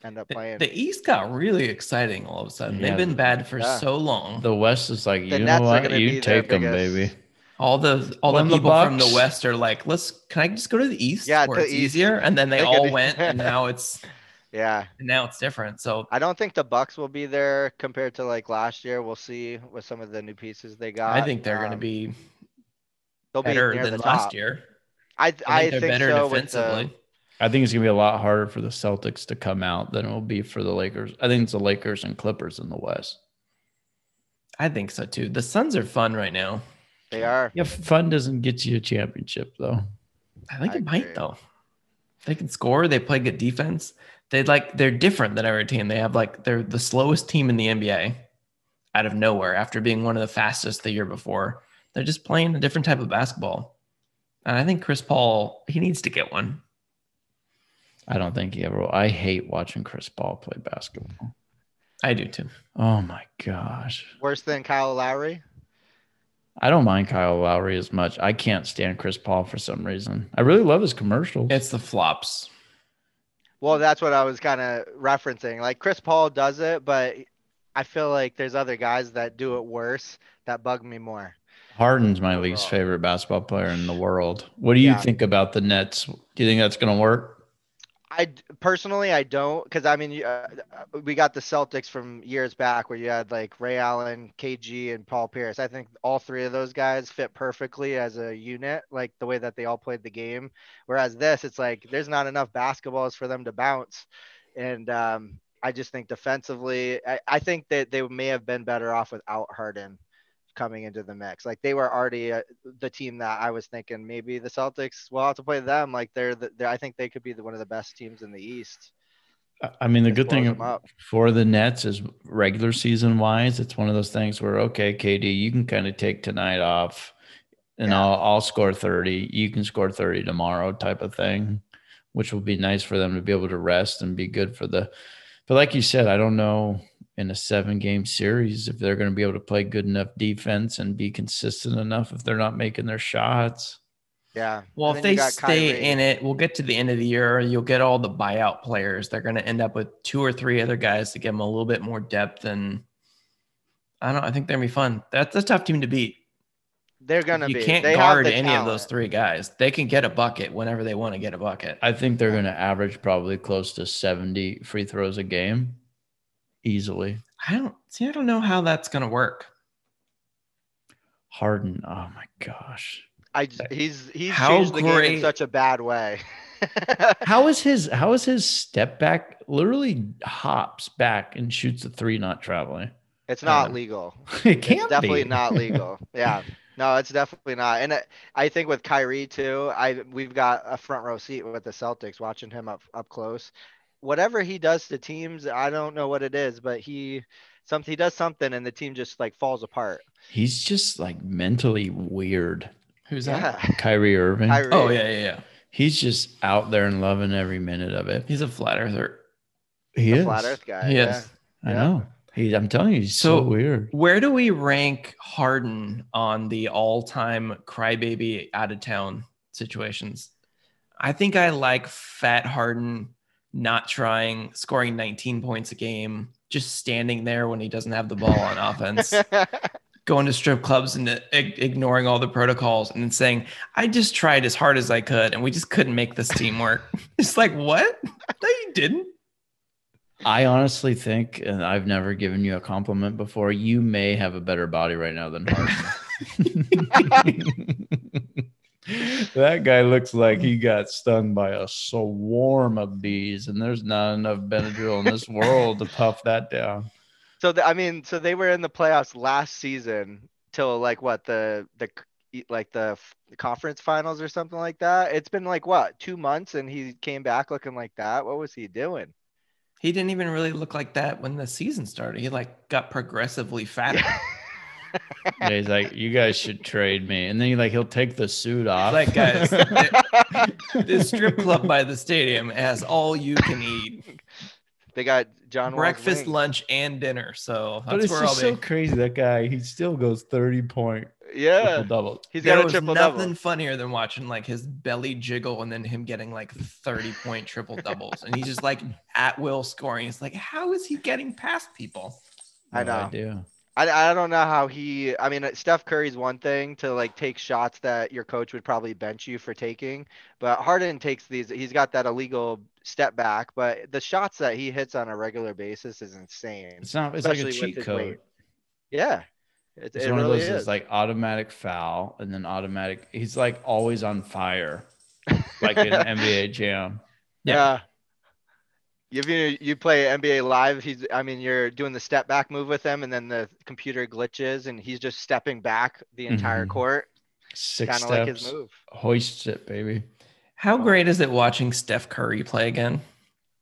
end up The, playing. the East got really exciting all of a sudden. Yeah. They've been bad for Yeah. so long. The West is like, The you Nets know what? You take them, biggest- baby. all the all When the the people from the West are like, let's can I just go to the East Yeah, where to it's East. easier? And then they They all be- went and now it's yeah. and now it's different. So I don't think the Bucks will be there compared to like last year. We'll see with some of the new pieces they got. I think they're going to Um, be they'll be better near than the last year. I I I think think, they're better so with defensively. The, I think it's gonna be a lot harder for the Celtics to come out than it will be for the Lakers. I think it's the Lakers and Clippers in the West. I think so too. The Suns are fun right now. they are. Yeah, fun doesn't get you a championship though. I think I it might though. They can score. They play good defense. They like they're different than every team. They have like they're the slowest team in the NBA out of nowhere after being one of the fastest the year before. They're just playing a different type of basketball. And I think Chris Paul, he needs to get one. I don't think he ever will. I hate watching Chris Paul play basketball. I do too. Oh my gosh. Worse than Kyle Lowry. I don't mind Kyle Lowry as much. I can't stand Chris Paul for some reason. I really love his commercials. It's the flops. Well, that's what I was kind of referencing. Like Chris Paul does it, but I feel like there's other guys that do it worse that bug me more. Harden's my least favorite basketball player in the world. What do you Yeah. think about the Nets? Do you think that's going to work? I personally I don't because I mean uh, uh, we got the Celtics from years back where you had like Ray Allen, KG, and Paul Pierce. I think all three of those guys fit perfectly as a unit, like the way that they all played the game. Whereas this, it's like there's not enough basketballs for them to bounce, and um, I just think defensively, I, I think that they may have been better off without Harden coming into the mix. Like they were already uh, the team that I was thinking maybe the Celtics will have to play them. Like they're, the, they're I think they could be the, one of the best teams in the East. I- mean, the good thing for the Nets is regular season wise, it's one of those things where okay, KD, you can kind of take tonight off, and Yeah. I'll I'll score thirty. You can score thirty tomorrow, type of thing, which will be nice for them to be able to rest and be good for the. But like you said, I don't know in a seven game series if they're going to be able to play good enough defense and be consistent enough if they're not making their shots. Yeah. Well, if they stay Kyrie. in it, we'll get to the end of the year. You'll get all the buyout players. They're going to end up with two or three other guys to give them a little bit more depth. And I don't know. I think they're going to be fun. That's a tough team to beat. they're gonna you be. can't they guard the any of those three guys. They can get a bucket whenever they want to get a bucket. I think they're going to average probably close to seventy free throws a game, easily. I don't see. I don't know how that's going to work. Harden, oh my gosh. I he's he's How changed the game in such a bad way. How is his how is his step back literally hops back and shoots a three not traveling? it's not Uh, legal. It can't it's definitely be. not legal. Yeah. No, it's definitely not. And I, I think with Kyrie too, I we've got a front row seat with the Celtics watching him up up close. Whatever he does to teams, I don't know what it is, but he something he does something and the team just like falls apart. He's just like mentally weird. Who's that? Yeah. Kyrie Irving. Kyrie. Oh yeah, yeah, yeah. He's just out there and loving every minute of it. He's a flat earther. He the is. flat Earth guy. He yeah. is. I Yeah. know. He, I'm telling you, he's so, So- weird. Where do we rank Harden on the all-time crybaby out of town situations? I think I like Fat Harden not trying, scoring 19 points a game, just standing there when he doesn't have the ball on offense, going to strip clubs and ignoring all the protocols, and saying, "I just tried as hard as I could, and we just couldn't make this team work." it's like, what? No, you didn't. I honestly think, and I've never given you a compliment before, you may have a better body right now than Harden. that guy looks like he got stung by a swarm of bees, and there's not enough Benadryl in this world to puff that down. So the, I mean, so they were in the playoffs last season till like what the the like the f- conference finals or something like that. It's been like what two months, and he came back looking like that. What was he doing? He didn't even really look like that when the season started. He like got progressively fatter. Yeah, he's like, "You guys should trade me," and then he like he'll take the suit off. like guys, this strip club by the stadium has all you can eat, They got John Wall's breakfast, wings. lunch, and dinner. So but it's where I'll just be. so crazy. That guy, he still goes thirty point Yeah, triple double. he's there got a was triple nothing double. funnier than watching like his belly jiggle and then him getting like 30 point triple doubles. And he's just like at will scoring. It's like, how is he getting past people? I No know. idea. I, I don't know how he. I mean, uh, Steph Curry's one thing to like take shots that your coach would probably bench you for taking, but Harden takes these. He's got that illegal step back, but the shots that he hits on a regular basis is insane. It's not. It's like a cheat code. weight. Yeah, it, It's it one really of those is. like automatic foul and then automatic. He's like always on fire, like in an NBA jam. yeah. If you you play NBA live, he's. I mean, you're doing the step back move with him, and then the computer glitches, and he's just stepping back the entire Mhm. court, Six kind of like his steps, move. hoists it, baby. How great is it watching Steph Curry play again?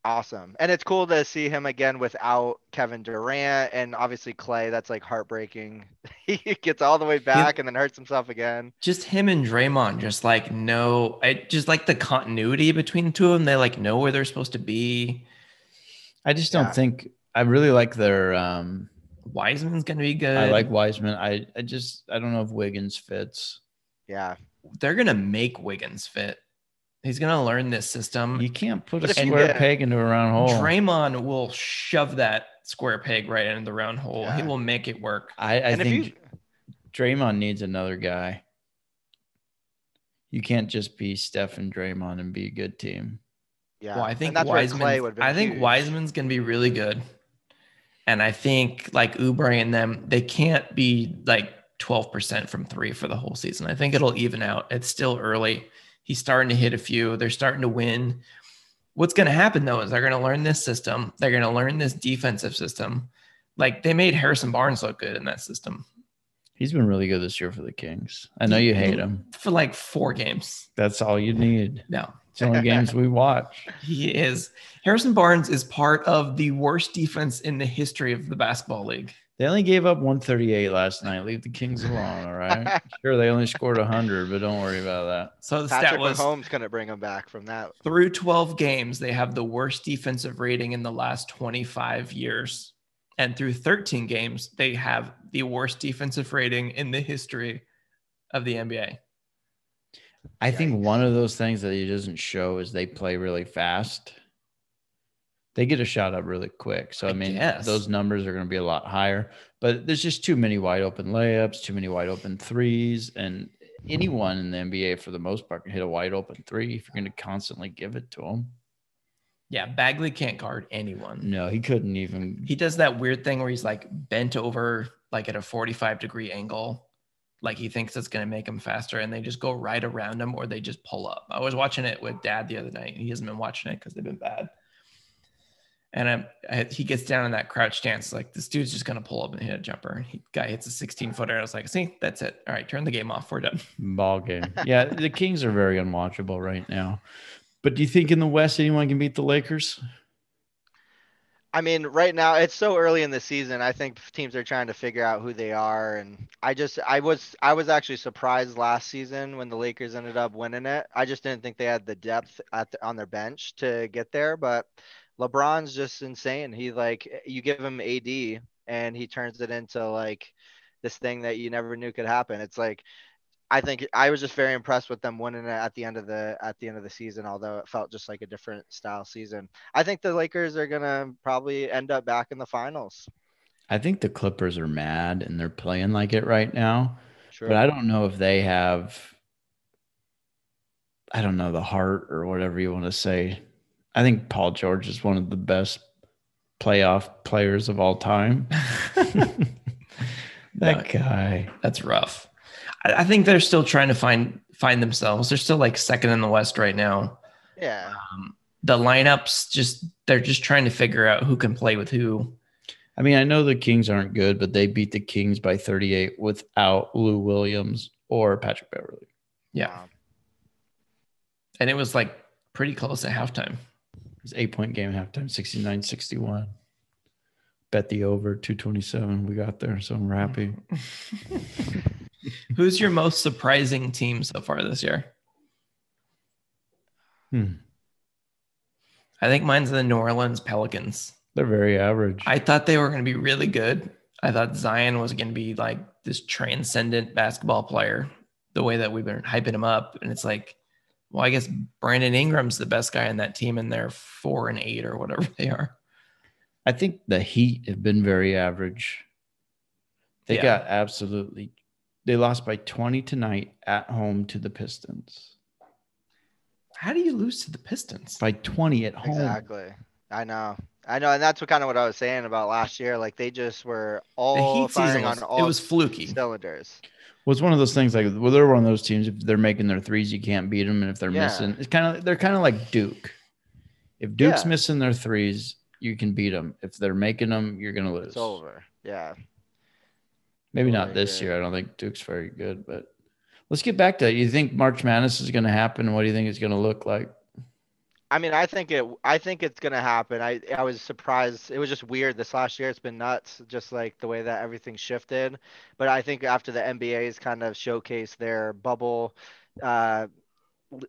Awesome. And it's cool to see him again without Kevin Durant and obviously Clay. That's like heartbreaking. he gets all the way back and then hurts himself again. Just him and Draymond, just like no, I just like the continuity between the two of them. They like know where they're supposed to be. I just don't Yeah. think. I really like their. um Wiseman's gonna be good. I like Wiseman. I I just I don't know if Wiggins fits. Yeah. They're gonna make Wiggins fit. He's gonna learn this system. You can't put But a square get- peg into a round hole. Draymond will shove that square peg right into the round hole. He will make it work. I, I and if think you Draymond needs another guy. You can't just be Steph and Draymond and be a good team. Yeah. Well, I think that's Wiseman. I think huge. Wiseman's gonna be really good, and I think like Oubre and them, they can't be like twelve percent from three for the whole season. I think it'll even out. It's still early. He's starting to hit a few. They're starting to win. What's going to happen though is they're going to learn this system. They're going to learn this defensive system. Like they made Harrison Barnes look good in that system He's been really good this year for the Kings. I know you hate him. for like four games. That's all you need. No, It's the only games we watch. He is. Harrison Barnes is part of the worst defense in the history of the basketball league. They only gave up 138 last night. Leave the Kings alone, all right? sure, they only scored 100, but don't worry about that. So the stat Patrick was Mahomes couldn't bring them back from that. through 12 games, they have the worst defensive rating in the last 25 years. And through 13 games, they have the worst defensive rating in the history of the NBA. I think one of those things that he doesn't show is they play really fast. They get a shot up really quick. So, I, I mean, guess. those numbers are going to be a lot higher, but there's just too many wide open layups, too many wide open threes. And anyone in the NBA, for the most part, can hit a wide open three if you're going to constantly give it to them. Yeah, Bagley can't guard anyone. No, he couldn't even. He does that weird thing where he's like bent over, like at a 45 degree angle. Like he thinks it's going to make him faster, and they just go right around him or they just pull up. I was watching it with dad the other night. He hasn't been watching it because they've been bad. And I'm, I, he gets down in that crouch stance, like this dude's just gonna pull up and hit a jumper. He guy hits a 16 footer. I was like, see, that's it. All right, turn the game off. We're done. Ball game. Yeah, the Kings are very unwatchable right now. But do you think in the West anyone can beat the Lakers? I mean, right now it's so early in the season. I think teams are trying to figure out who they are, and I just I was I was actually surprised last season when the Lakers ended up winning it. I just didn't think they had the depth at the, on their bench to get there, but LeBron's just insane. He like you give him AD and he turns it into like this thing that you never knew could happen. It's like I think I was just very impressed with them winning it at the end of the at the end of the season, although it felt just like a different style season. I think the Lakers are gonna probably end up back in the finals. I think the Clippers are mad and they're playing like it right now. Sure. But I don't know if they have I don't know the heart or whatever you want to say. I think Paul George is one of the best playoff players of all time. that No. guy. That's rough. I, I think they're still trying to find find themselves. They're still like second in the West right now. yeah. Um, the lineups just they're just trying to figure out who can play with who. I mean, I know the Kings aren't good, but they beat the Kings by 38 without Lou Williams or Patrick Beverley. Yeah, and it was like pretty close at halftime. It was eight point game halftime, 69 61. Bet the over 227. We got there, so I'm happy. Who's your most surprising team so far this year? Hmm. I think mine's the New Orleans Pelicans. They're very average. I thought they were going to be really good. I thought Zion was going to be like this transcendent basketball player, the way that we've been hyping him up. And it's like, well, I guess Brandon Ingram's the best guy in that team, and they're four and eight or whatever they are. I think the Heat have been very average. They Yeah. got absolutely. They lost by 20 tonight at home to the Pistons. How do you lose to the Pistons? By 20 at home. Exactly. I know. I know, and that's what kind of what I was saying about last year. Like they just were The all Heat firing season on all it was fluky. cylinders. Well, it's one of those things like well, they're one of those teams. If they're making their threes, you can't beat them, and if they're Yeah. missing, it's kind of they're kind of like Duke. If Duke's Yeah. missing their threes, you can beat them. If they're making them, you're gonna lose. It's over. Yeah. Maybe not this year. I don't think Duke's very good, but let's get back to it. You think March Madness is going to happen? What do you think it's going to look like? I mean, I think it. I think it's gonna happen. I I was surprised. It was just weird this last year. It's been nuts, just like the way that everything shifted. But I think after the NBA's kind of showcased their bubble, uh,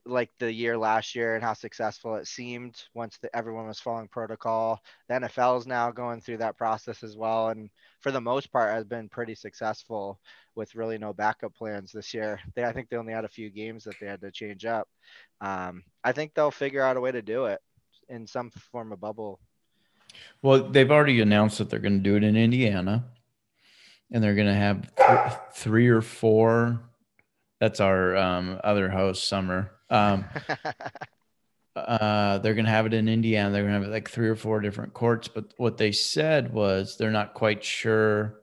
like the year last year and how successful it seemed once the, everyone was following protocol. The NFL is now going through that process as well, and for the most part, has been pretty successful with really no backup plans this year. They, I think they only had a few games that they had to change up. Um, I think they'll figure out a way to do it in some form of bubble. Well, they've already announced that they're going to do it in Indiana, and they're going to have th- three or four. That's our um, other host, Summer. Um, uh, they're going to have it in Indiana. They're going to have it like three or four different courts. But what they said was they're not quite sure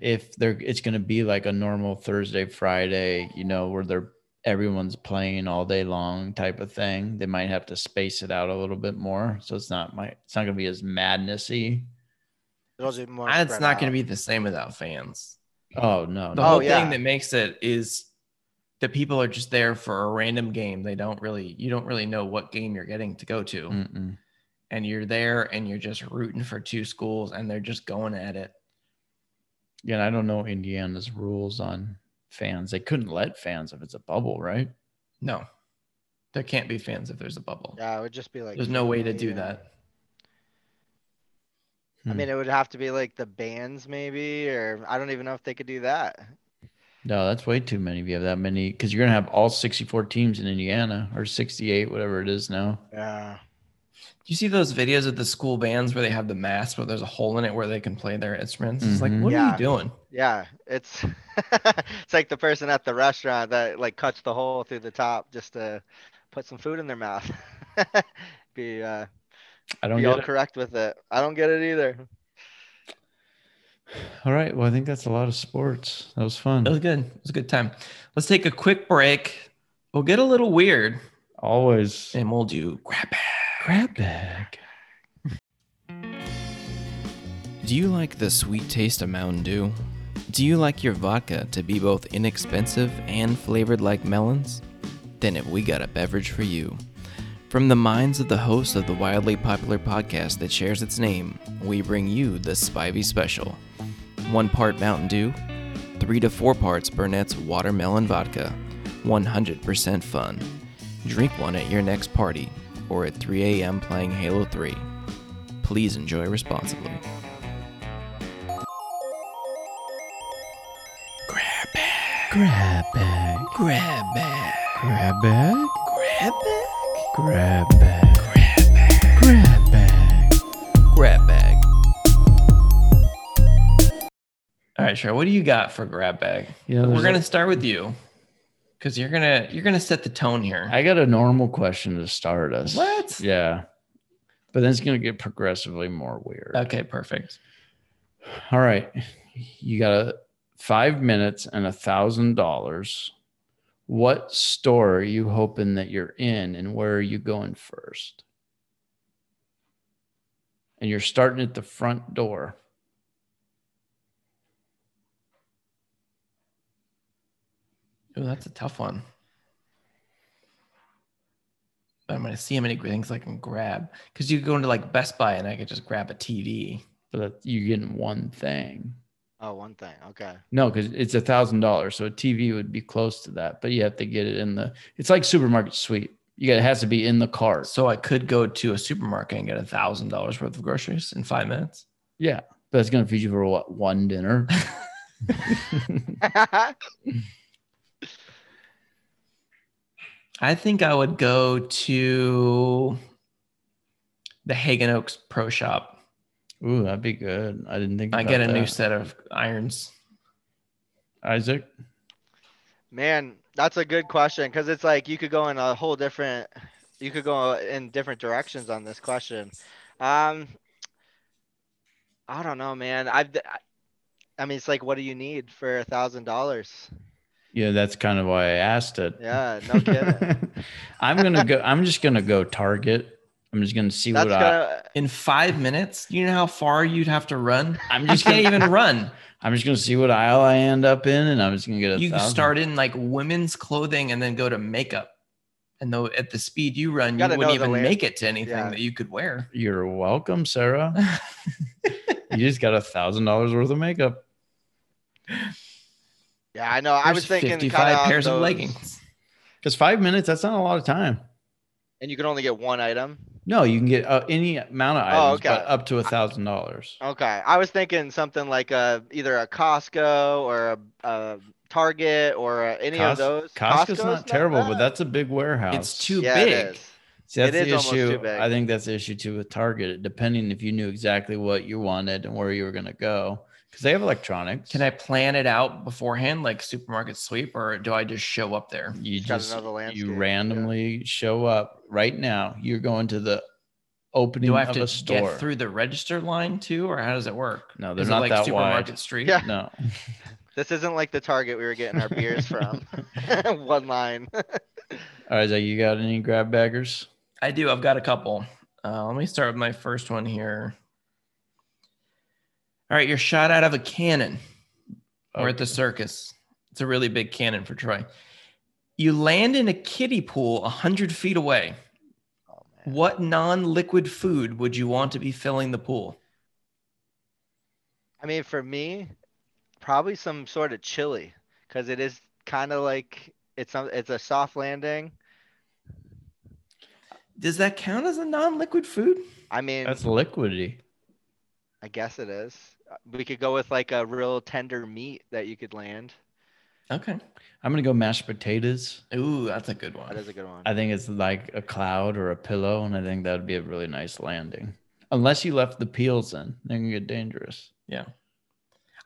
if they're it's going to be like a normal Thursday, Friday, you know, where they're everyone's playing all day long type of thing. They might have to space it out a little bit more, so it's not my it's not going to be as madnessy. It'll be It's not going to be the same without fans. Oh no, The no. Oh, whole yeah. thing that makes it is that people are just there for a random game. They don't really, you don't really know what game you're getting to go to. Mm-mm. And you're there and you're just rooting for two schools and they're just going at it. Yeah, and I don't know Indiana's rules on fans. They couldn't let fans if it's a bubble, right? No, there can't be fans if there's a bubble. Yeah, it would just be like. There's no way to do yeah. that. I Hmm. mean, it would have to be like the bands, maybe, or I don't even know if they could do that. No, that's way too many. If you have that many, because you're gonna have all 64 teams in Indiana or 68, whatever it is now. Yeah. Do you see those videos of the school bands where they have the mask, but there's a hole in it where they can play their instruments? It's like, Mhm. what are you doing? Yeah, it's it's like the person at the restaurant that like cuts the hole through the top just to put some food in their mouth. be uh, I don't be get all it. correct with it. I don't get it either. All right. Well, I think that's a lot of sports. That was fun. It was good. It was a good time. Let's take a quick break. We'll get a little weird Always. and we'll do grab bag. Grab bag. Do you like the sweet taste of Mountain Dew? Do you like your vodka to be both inexpensive and flavored like melons? Then have we got a beverage for you. From the minds of the hosts of the wildly popular podcast that shares its name, we bring you the Spivey Special. One part Mountain Dew, three to four parts Burnett's Watermelon Vodka. 100% fun. Drink one at your next party or at 3 a.m. playing Halo 3. Please enjoy responsibly. Grab bag. Grab bag. Grab bag. Grab bag. Grab bag. Grab bag. Grab bag. Grab bag. Grab bag. All right, sure. What do you got for grab bag? Yeah, We're gonna a- start with you because you're gonna you're gonna set the tone here. I got a normal question to start us. What? Yeah. But then it's gonna get progressively more weird. okay, perfect. All right. You got a five minutes and a thousand dollars. What store are you hoping that you're in and where are you going first? And you're starting at the front door. Oh, that's a tough one. But I'm gonna see how many things I can grab because you go into like Best Buy and I could just grab a TV. But you're getting one thing. Oh, one thing. Okay. No, because it's a thousand dollars. So a TV would be close to that, but you have to get it in the it's like supermarket sweep. You got it has to be in the cart. So I could go to a supermarket and get a thousand dollars worth of groceries in five minutes. Yeah. But it's gonna feed you for what one dinner. I think I would go to the Haggin Oaks Pro Shop. Ooh, that'd be good. I didn't think I about get a new set of irons. Isaac. Man, that's a good question because it's like you could go in a whole different, you could go in different directions on this question. Um, I don't know, man. I've, I- I mean, it's like, what do you need for a thousand dollars? Yeah, that's kind of why I asked it. Yeah, no kidding. I'm gonna go. I'm just gonna go Target. I'm just gonna see That's what I. gonna, In five minutes, you know how far you'd have to run? I'm just can't gonna. even run. I'm just gonna see what aisle I end up in, and I'm just gonna get a. You thousand. start in like women's clothing and then go to makeup. And though at the speed you run, you Gotta wouldn't even make it to anything Yeah. that you could wear. You're welcome, Sarah. you just got a thousand dollars worth of makeup. yeah, I know. I was thinking 55 kind of pairs of leggings. Because five minutes, that's not a lot of time. and you can only get one item. No, you can get uh, any amount of Oh, items, but up to a thousand dollars. Okay, I was thinking something like a either a Costco or a, a Target or a, any Cos- of those. Costco's not terrible, but that's a big warehouse. It's too Yeah, big. is. See, that's It the is almost issue. too big. I think that's the issue too with Target, depending if you knew exactly what you wanted and where you were going to go, because they have electronics. Can I plan it out beforehand, like supermarket sweep, or do I just show up there? You Just gotta just know the landscape, you yeah. randomly show up right now. You're going to the opening Do I have of to a store. get through the register line too, or how does it work? No, they're Is not it like that supermarket wide. street? Yeah. No, This isn't like the Target we were getting our beers from. One line. all right, Zach, you got any grab baggers? I do. I've got a couple. Uh, let me start with my first one here. All right, you're shot out of a cannon. We're at the circus. It's a really big cannon for Troy. You land in a kiddie pool 100 feet away. Oh, man. What non liquid food would you want to be filling the pool? I mean, for me, probably some sort of chili because it is kind of like it's a, it's a soft landing. Does that count as a non liquid food? I mean, That's liquidy. I guess it is. We could go with like a real tender meat that you could land. Okay. I'm gonna go mashed potatoes. Ooh, that's a good one. is a good one. I think it's like a cloud or a pillow, and I think that would be a really nice landing. Unless you left the peels in, they can get dangerous. Yeah.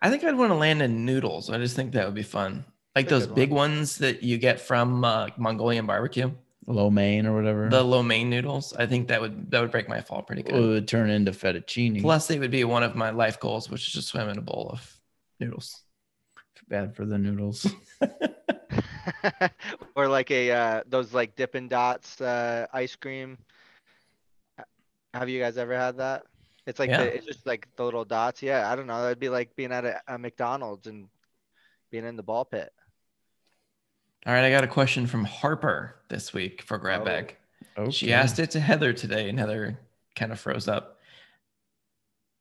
I think I'd want to land in noodles. I just think that would be fun. Like That's those good big ones that you get from uh, Mongolian barbecue, Lo mein or whatever. the lo mein noodles. I think that would that would break my fall pretty good. it would turn into fettuccine. Plus, it would be one of my life goals, which is to swim in a bowl of noodles. bad for the noodles. or like a uh, those like Dippin' Dots uh, ice cream. Have you guys ever had that? It's like Yeah. the, it's just like the little dots. Yeah, I don't know. That'd be like being at a, a McDonald's and being in the ball pit. All right, I got a question from Harper this week for grab Oh. bag. Okay. She asked it to Heather today, and Heather kind of froze up.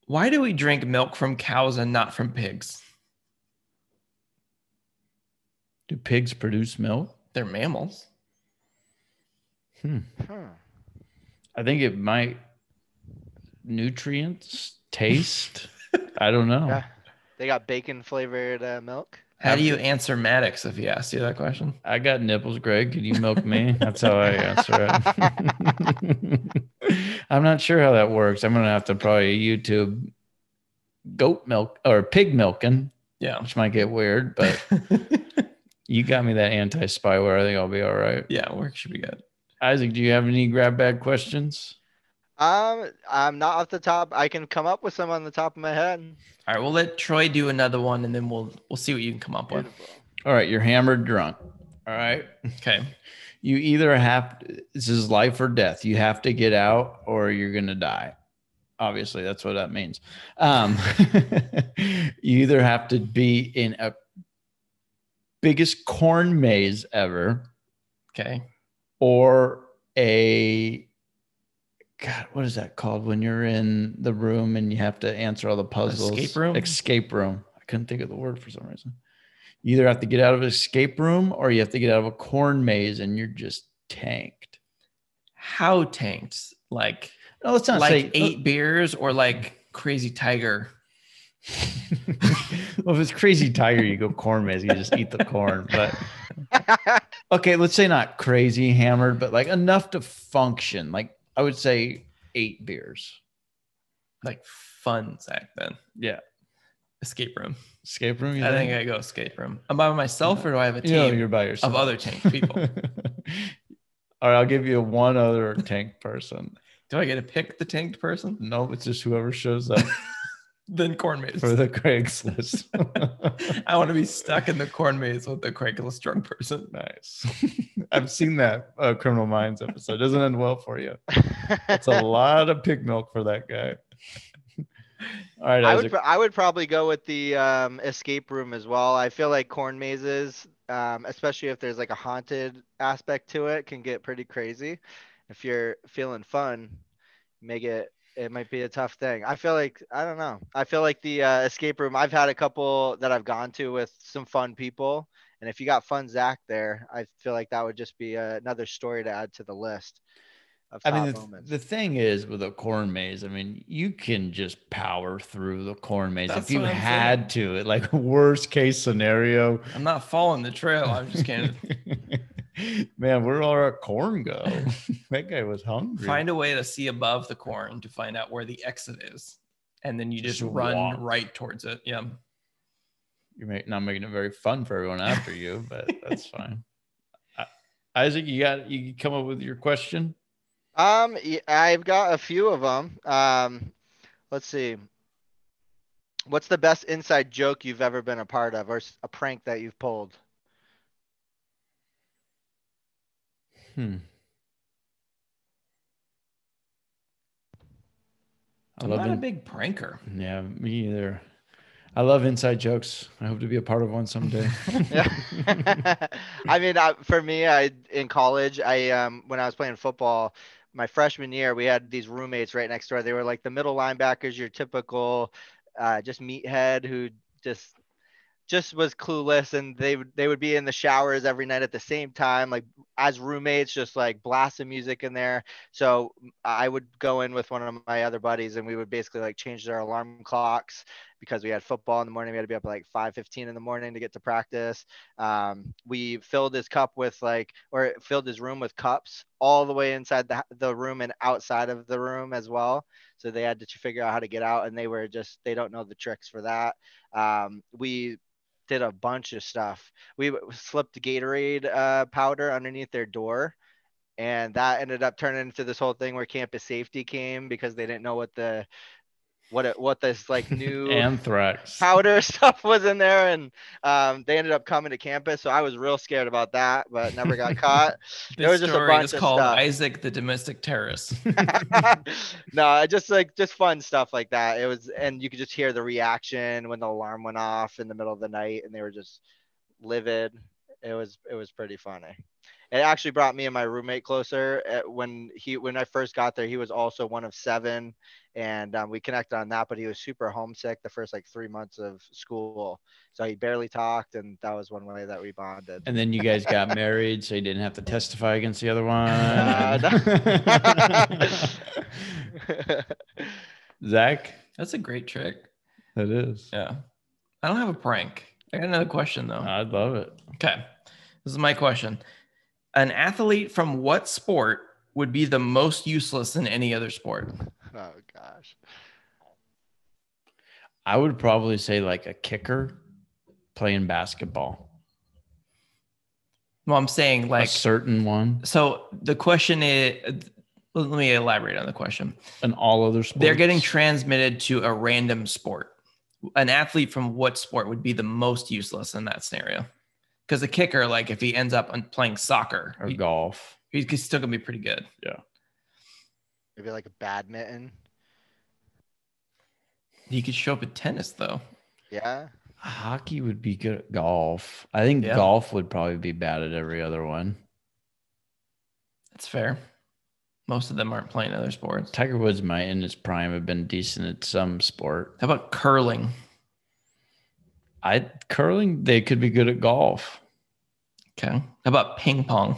Why do we drink milk from cows and not from pigs? Do pigs produce milk? They're mammals. Hmm. Huh. I think it might nutrients, taste. I don't know. Yeah. They got bacon flavored uh, milk. How do you answer Maddox if he asks you that question? I got nipples, Greg. Can you milk me? That's how I answer it. I'm not sure how that works. I'm gonna have to probably YouTube goat milk or pig milking, Yeah. which might get weird, but you got me that anti spyware. I think I'll be all right. yeah, work should be good. Isaac, do you have any grab bag questions? Um, I'm not off the top. I can come up with some on the top of my head. All right, we'll let Troy do another one, and then we'll we'll see what you can come up with. Beautiful. All right, you're hammered drunk. All right. Okay. You either have this is life or death. You have to get out or you're gonna die. Obviously, that's what that means. Um, you either have to be in a biggest corn maze ever Okay. or a God, what is that called when you're in the room and you have to answer all the puzzles? Escape room? Escape room. I couldn't think of the word for some reason. You either have to get out of an escape room or you have to get out of a corn maze and you're just tanked. How tanked? Like No, let's not like say eight beers or like crazy tiger? well, if it's crazy tiger, you go corn maze, you just eat the corn. But okay, let's say not crazy hammered, but like enough to function. Like I would say eight beers. Like fun Zach then. Yeah. Escape room. Escape room. You I think I go escape room. I'm by myself or do I have a You know, you're by yourself. of other tank people? All right, I'll give you one other tank person. do I get to pick the tanked person? No, it's just whoever shows up Then corn maze. for the Craigslist. I want to be stuck in the corn maze with the Craigslist drunk person. nice. I've seen that uh, Criminal Minds episode. Doesn't end well for you. It's a lot of pig milk for that guy. All right, I would Isaac. pro- I would probably go with the um, escape room as well. I feel like corn mazes, um, especially if there's like a haunted aspect to it, can get pretty crazy. If you're feeling fun, make it it might be a tough thing. I feel like I don't know. I feel like the uh, escape room. I've had a couple that I've gone to with some fun people, and if you got fun Zach there, I feel like that would just be uh, another story to add to the list of I mean, the, the thing is with a corn maze, I mean, you can just power through the corn maze That's if you what I'm had to. Like worst case scenario, I'm not following the trail. I'm just gonna Man, where all our corn go? that guy was hungry. find a way to see above the corn to find out where the exit is. And then you just, Just run walk. right towards it. Yeah. You're ma- not making it very fun for everyone after you, but that's fine. I- Isaac, you got you come up with your question. Um, y- I've got a few of them. Um, let's see. What's the best inside joke you've ever been a part of, or a prank that you've pulled? Hmm. I I'm love not a big pranker. Yeah, me either. I love inside jokes. I hope to be a part of one someday. Yeah. I mean, I, for me, I in college, I um when I was playing football, my freshman year, we had these roommates right next door. They were like the middle linebackers, your typical, uh, just meathead who just just was clueless, and they would they would be in the showers every night at the same time, like as roommates, just like blasting music in there. So I would go in with one of my other buddies, and we would basically like change their alarm clocks because we had football in the morning. We had to be up at like 5:15 in the morning to get to practice. Um, we filled his cup with like, or filled his room with cups all the way inside the, the room and outside of the room as well. So they had to figure out how to get out, and they were just they don't know the tricks for that. Um, we did a bunch of stuff. We slipped Gatorade uh, powder underneath their door. And that ended up turning into this whole thing where campus safety came because they didn't know what the what it what this like new Anthrax. powder stuff was in there, and um, they ended up coming to campus. So I was real scared about that, but never got caught. There was just a bunch is called stuff. Isaac the Domestic Terrorist. no, just like just fun stuff like that. It was, and you could just hear the reaction when the alarm went off in the middle of the night, and they were just livid. It was it was pretty funny. It actually brought me and my roommate closer. At when he when I first got there, he was also one of seven, and um, we connected on that. But he was super homesick the first like three months of school, so he barely talked, and that was one way that we bonded. And then you guys got married, so you didn't have to testify against the other one. Uh, Zach, That's a great trick. that is. Yeah. I don't have a prank. I got another question though. I'd love it. Okay. This is my question. An athlete from what sport would be the most useless in any other sport? oh gosh. I would probably say like a kicker playing basketball. Well, I'm saying a like certain one, so the question is let me elaborate on the question. and all other sports. They're getting transmitted to a random sport. An athlete from what sport would be the most useless in that scenario? Because a kicker, like if he ends up playing soccer, or he- golf. he's still gonna be pretty good. Yeah. Maybe like a badminton. He could show up at tennis though. Yeah. Hockey would be good at golf. I think Yeah. golf would probably be bad at every other one. That's fair. Most of them aren't playing other sports. Tiger Woods might in his prime have been decent at some sport. How about curling? I curling, they could be good at golf. Okay. How about ping pong?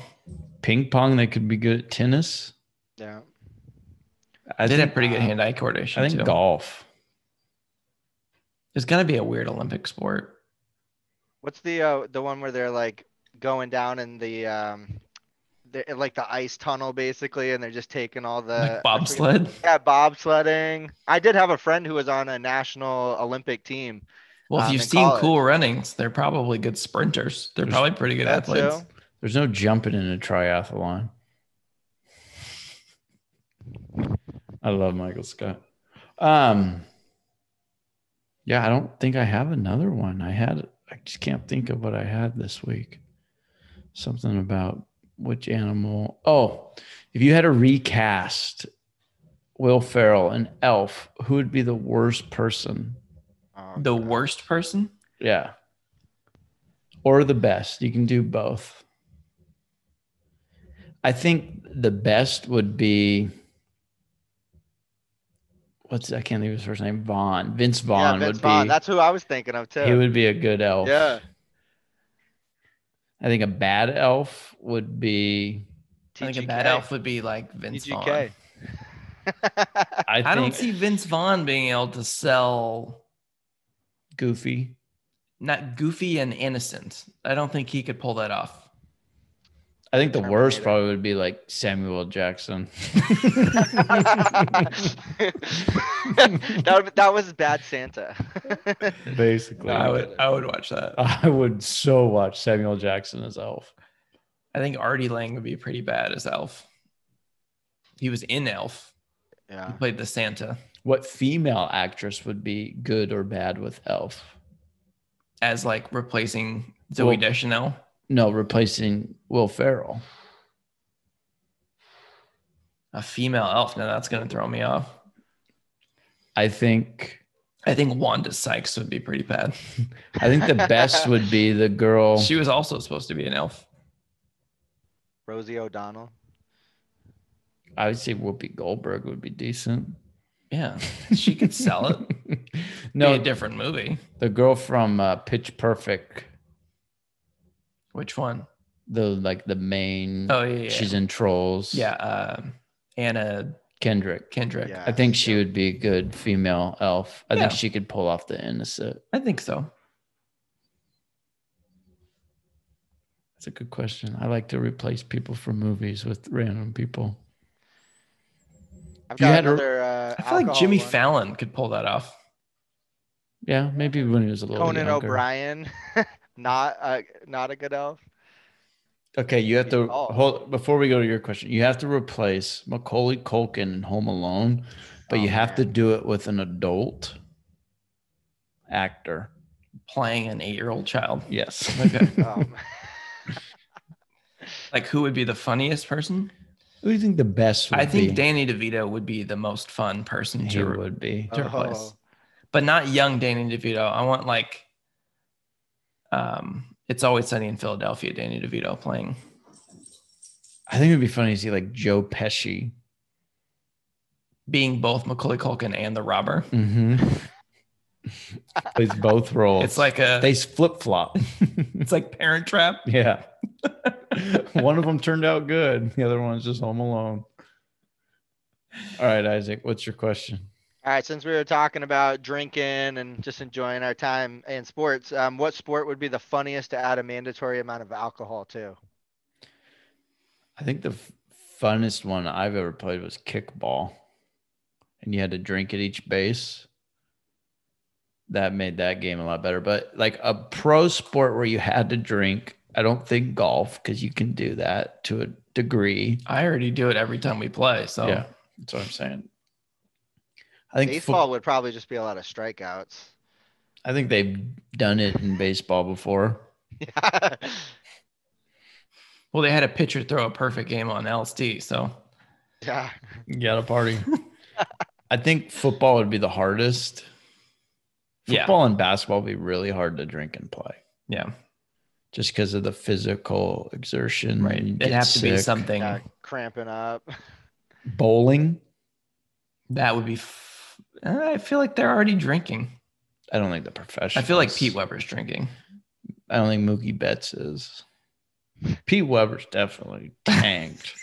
Ping pong, they could be good at tennis. Yeah. I did think, have pretty good hand-eye coordination I think too. golf. There's gonna be a weird Olympic sport. What's the uh the one where they're like going down in the um the, like the ice tunnel basically and they're just taking all the like bobsled. Yeah, bobsledding. I did have a friend who was on a national Olympic team. Well, if um, you've seen college. Cool Runnings, they're probably good sprinters. They're There's- probably pretty good athletes. so. There's no jumping in a triathlon. I love Michael Scott. Um, yeah, I don't think I have another one. I had, I just can't think of what I had this week. Something about which animal. Oh, if you had to recast Will Ferrell and Elf, who would be the worst person? The worst person? Yeah. Or the best. You can do both. I think the best would be what's I can't think of his first name. Vaughn. Vince Yeah, Vaughn Vince would Vaughn. be That's who I was thinking of too. he would be a good elf. yeah. I think a bad elf would be I think a bad elf would be like Vince Vaughn. TGK. I, I don't see Vince Vaughn being able to sell goofy. not goofy and innocent. I don't think he could pull that off. I think the worst probably would be like Samuel Jackson. that, that was bad Santa. Basically. I would I would watch that. I would so watch Samuel Jackson as Elf. I think Artie Lange would be pretty bad as Elf. He was in Elf. yeah. He played the Santa What female actress would be good or bad with Elf? as like replacing Zoe Well- Deschanel. No, replacing Will Ferrell. A female elf. Now that's gonna throw me off. I think I think Wanda Sykes would be pretty bad. I think the best would be the girl. She was also supposed to be an elf. Rosie O'Donnell. I would say Whoopi Goldberg would be decent. Yeah, she could sell it. no, be a different movie. the girl from uh, Pitch Perfect, Which one? the like the main. Oh yeah, yeah. She's in Trolls. yeah. Uh, Anna Kendrick. Kendrick. Yeah. I think she would be a good female elf. I Yeah. think she could pull off the innocent. I think so. That's a good question. I like to replace people from movies with random people. I've You got had a- another. Uh, I feel like Jimmy one. Fallon could pull that off. Yeah, maybe when he was a little Conan younger. O'Brien. not a not a good elf. Okay, you have to hold before we go to your question. You have to replace Macaulay Culkin in Home Alone but Oh, you have to do it with an adult actor. Playing an eight-year-old child. Yes. Okay. Um, like who would be the funniest person? Who do you think the best would I think be? Danny DeVito would be the most fun person he to would be. to replace. Oh. But not young Danny DeVito. I want like um it's always sunny in Philadelphia, Danny DeVito playing. I think it'd be funny to see like Joe Pesci. Being both Macaulay Culkin and the robber. Mm-hmm. Plays both roles. It's like a they flip flop. it's like Parent Trap. yeah. one of them turned out good. The other one's just home alone. All right, Isaac, what's your question? All right, since we were talking about drinking and just enjoying our time in sports, um, what sport would be the funniest to add a mandatory amount of alcohol to? I think the f- funnest one I've ever played was kickball, and you had to drink at each base. That made that game a lot better. But like a pro sport where you had to drink, I don't think golf because you can do that to a degree. I already do it every time we play. So Yeah, that's what I'm saying. I think fo- Baseball would probably just be a lot of strikeouts. I think they've done it in baseball before. Yeah. well, they had a pitcher throw a perfect game on LSD. So yeah. Got a party. I think football would be the hardest. Yeah. Football and basketball would be really hard to drink and play yeah, just because of the physical exertion. right. It'd get have to be something yeah, cramping up. Bowling. that would be. F- uh, I feel like they're already drinking. I don't think the professional. I feel like Pete Weber's drinking. I don't think Mookie Betts is. Pete Weber's definitely tanked.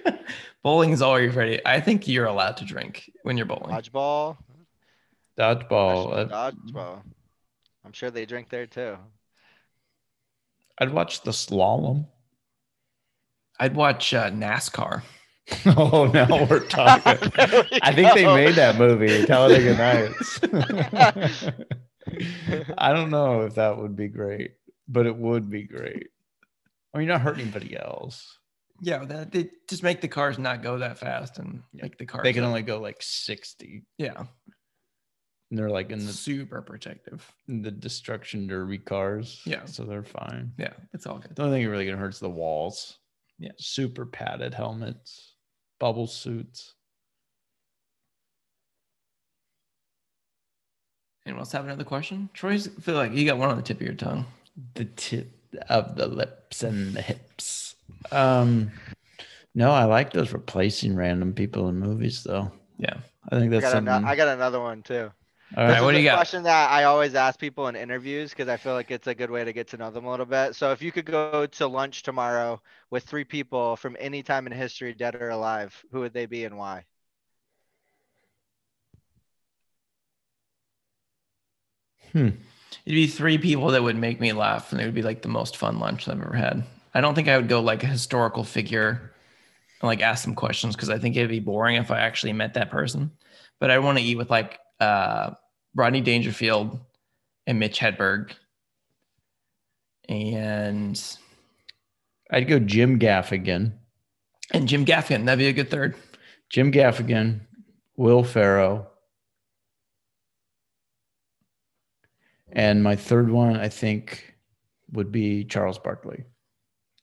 Bowling is always ready. I think you're allowed to drink when you're bowling. Dodgeball. Dodgeball. Uh, Dodgeball. I'm sure they drink there too. I'd watch the slalom. I'd watch uh, NASCAR. Oh, now we're talking. We I think they made that movie, Talladega Nights. I don't know if that would be great, but it would be great. I mean, you're not hurting anybody else. Yeah, that they just make the cars not go that fast and make the cars. They can up. only go like 60. yeah, And they're like in the, super protective. in the destruction derby cars. Yeah. So they're fine. Yeah, it's all good. The only thing really gonna hurt is the walls. Yeah. Super padded helmets, bubble suits. Anyone else have another question? Troy's I feel like you got one on the tip of your tongue. the tip of the lips and the hips. Um, no, I like those replacing random people in movies, though. Yeah. I think I that's got, something. ano- I got another one too. All right, This right, is what do a you got? question that I always ask people in interviews because I feel like it's a good way to get to know them a little bit. So if you could go to lunch tomorrow with three people from any time in history, dead or alive, who would they be and why? Hmm. It'd be three people that would make me laugh, and it would be like the most fun lunch I've ever had. I don't think I would go like a historical figure and like ask them questions because I think it'd be boring if I actually met that person. But I want to eat with like uh, Rodney Dangerfield and Mitch Hedberg. And I'd go Jim Gaffigan. and Jim Gaffigan, that'd be a good third. Jim Gaffigan, Will Ferrell. And my third one, I think, would be Charles Barkley.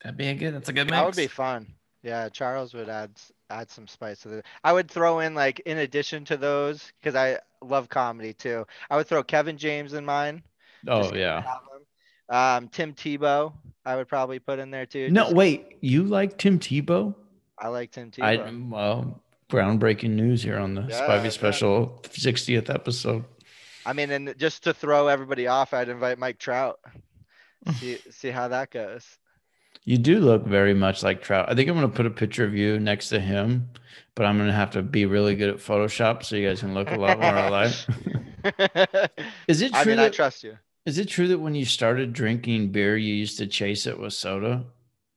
That'd be a good. That's a good mix. That would be fun. Yeah, Charles would add add some spice to it. I would throw in like in addition to those because I love comedy too. I would throw Kevin James in mine. Oh I yeah. Um, Tim Tebow, I would probably put in there too. No, wait. You like Tim Tebow? I like Tim I Tebow. well, groundbreaking news here on the Yeah, Spivey yeah. special 60th episode. I mean, and just to throw everybody off, I'd invite Mike Trout. see see how that goes. You do look very much like Trout. I think I'm going to put a picture of you next to him, but I'm going to have to be really good at Photoshop so you guys can look a lot more alike. Is it I true mean, I that trust you. is it true that when you started drinking beer, you used to chase it with soda?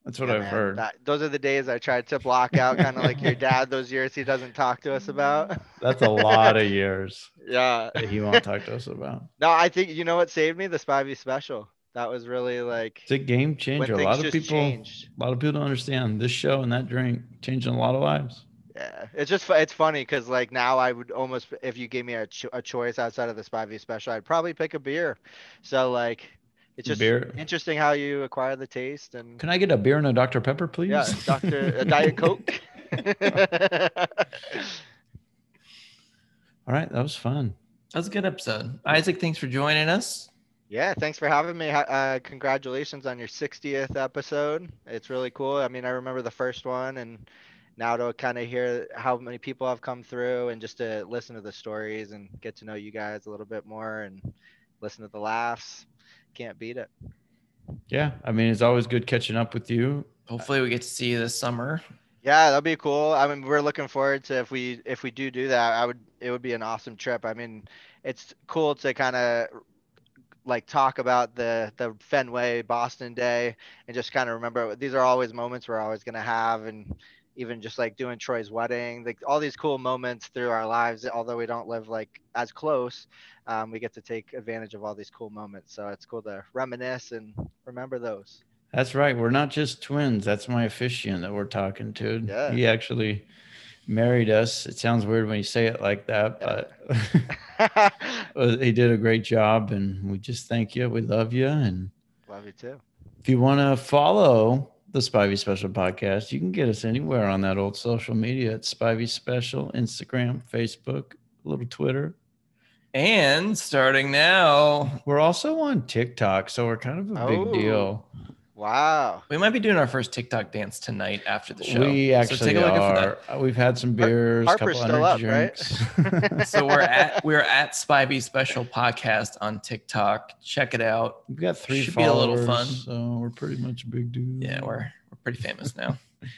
That's what Yeah, I've man, heard. that- those are the days I tried to block out, kind of like your dad. Those years he doesn't talk to us about. That's a lot of years Yeah. that he won't talk to us about. No, I think you know what saved me? The Spivey special. That was really like It's a game changer. A lot of people, changed. a lot of people don't understand this show and that drink changing a lot of lives. Yeah, it's just it's funny because like now I would almost if you gave me a, cho- a choice outside of the Spivey special, I'd probably pick a beer. So like, it's just Beer. interesting how you acquire the taste and Can I get a beer and a Dr. Pepper, please? yeah, Doctor a Diet Coke. All right, that was fun. That was a good episode. Isaac, thanks for joining us. Yeah, thanks for having me. Uh, congratulations on your 60th episode. It's really cool. I mean, I remember the first one, and now to kind of hear how many people have come through and just to listen to the stories and get to know you guys a little bit more and listen to the laughs. Can't beat it. Yeah, I mean, it's always good catching up with you. Hopefully, we get to see you this summer. Yeah, that'd be cool. I mean, we're looking forward to if we if we do do that. I would it would be an awesome trip. I mean, it's cool to kind of like talk about the the Fenway Boston Day and just kind of remember these are always moments we're always gonna have, and even just like doing Troy's wedding, like all these cool moments through our lives. Although we don't live like as close, um, we get to take advantage of all these cool moments. So it's cool to reminisce and remember those. That's right. We're not just twins. That's my officiant that we're talking to. Yeah. He actually married us. It sounds weird when you say it like that, but he did a great job and we just thank you. We love you. And Love you too. if you want to follow the Spivey Special podcast, you can get us anywhere on that old social media at Spivey Special, Instagram, Facebook, a little Twitter. And starting now, We're also on TikTok, so we're kind of a big Oh. deal. Wow. we might be doing our first TikTok dance tonight after the show. We So actually take a look out for that. are. Uh, we've had some beers, Harper's couple still energy up, right? so we're at we're at Spivey Special Podcast on TikTok. Check it out. We've got three Should be a little fun. so we're pretty much a big dude. Yeah, we're we're pretty famous now.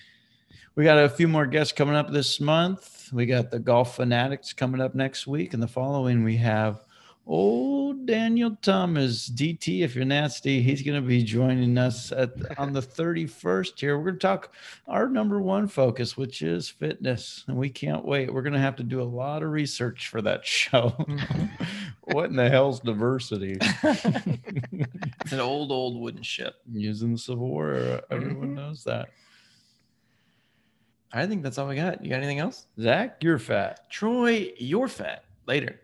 We got a few more guests coming up this month. We got the golf fanatics coming up next week, and the following we have old Daniel Thomas, DT. If you're nasty, he's going to be joining us at on the 31st here. We're going to talk our number one focus, which is fitness, and we can't wait. We're going to have to do a lot of research for that show. what in the hell's diversity? it's an old old wooden ship. Using the Civil War, everyone Mhm. knows that. I think that's all we got. You got anything else? Zach, you're fat. Troy, you're fat. Later.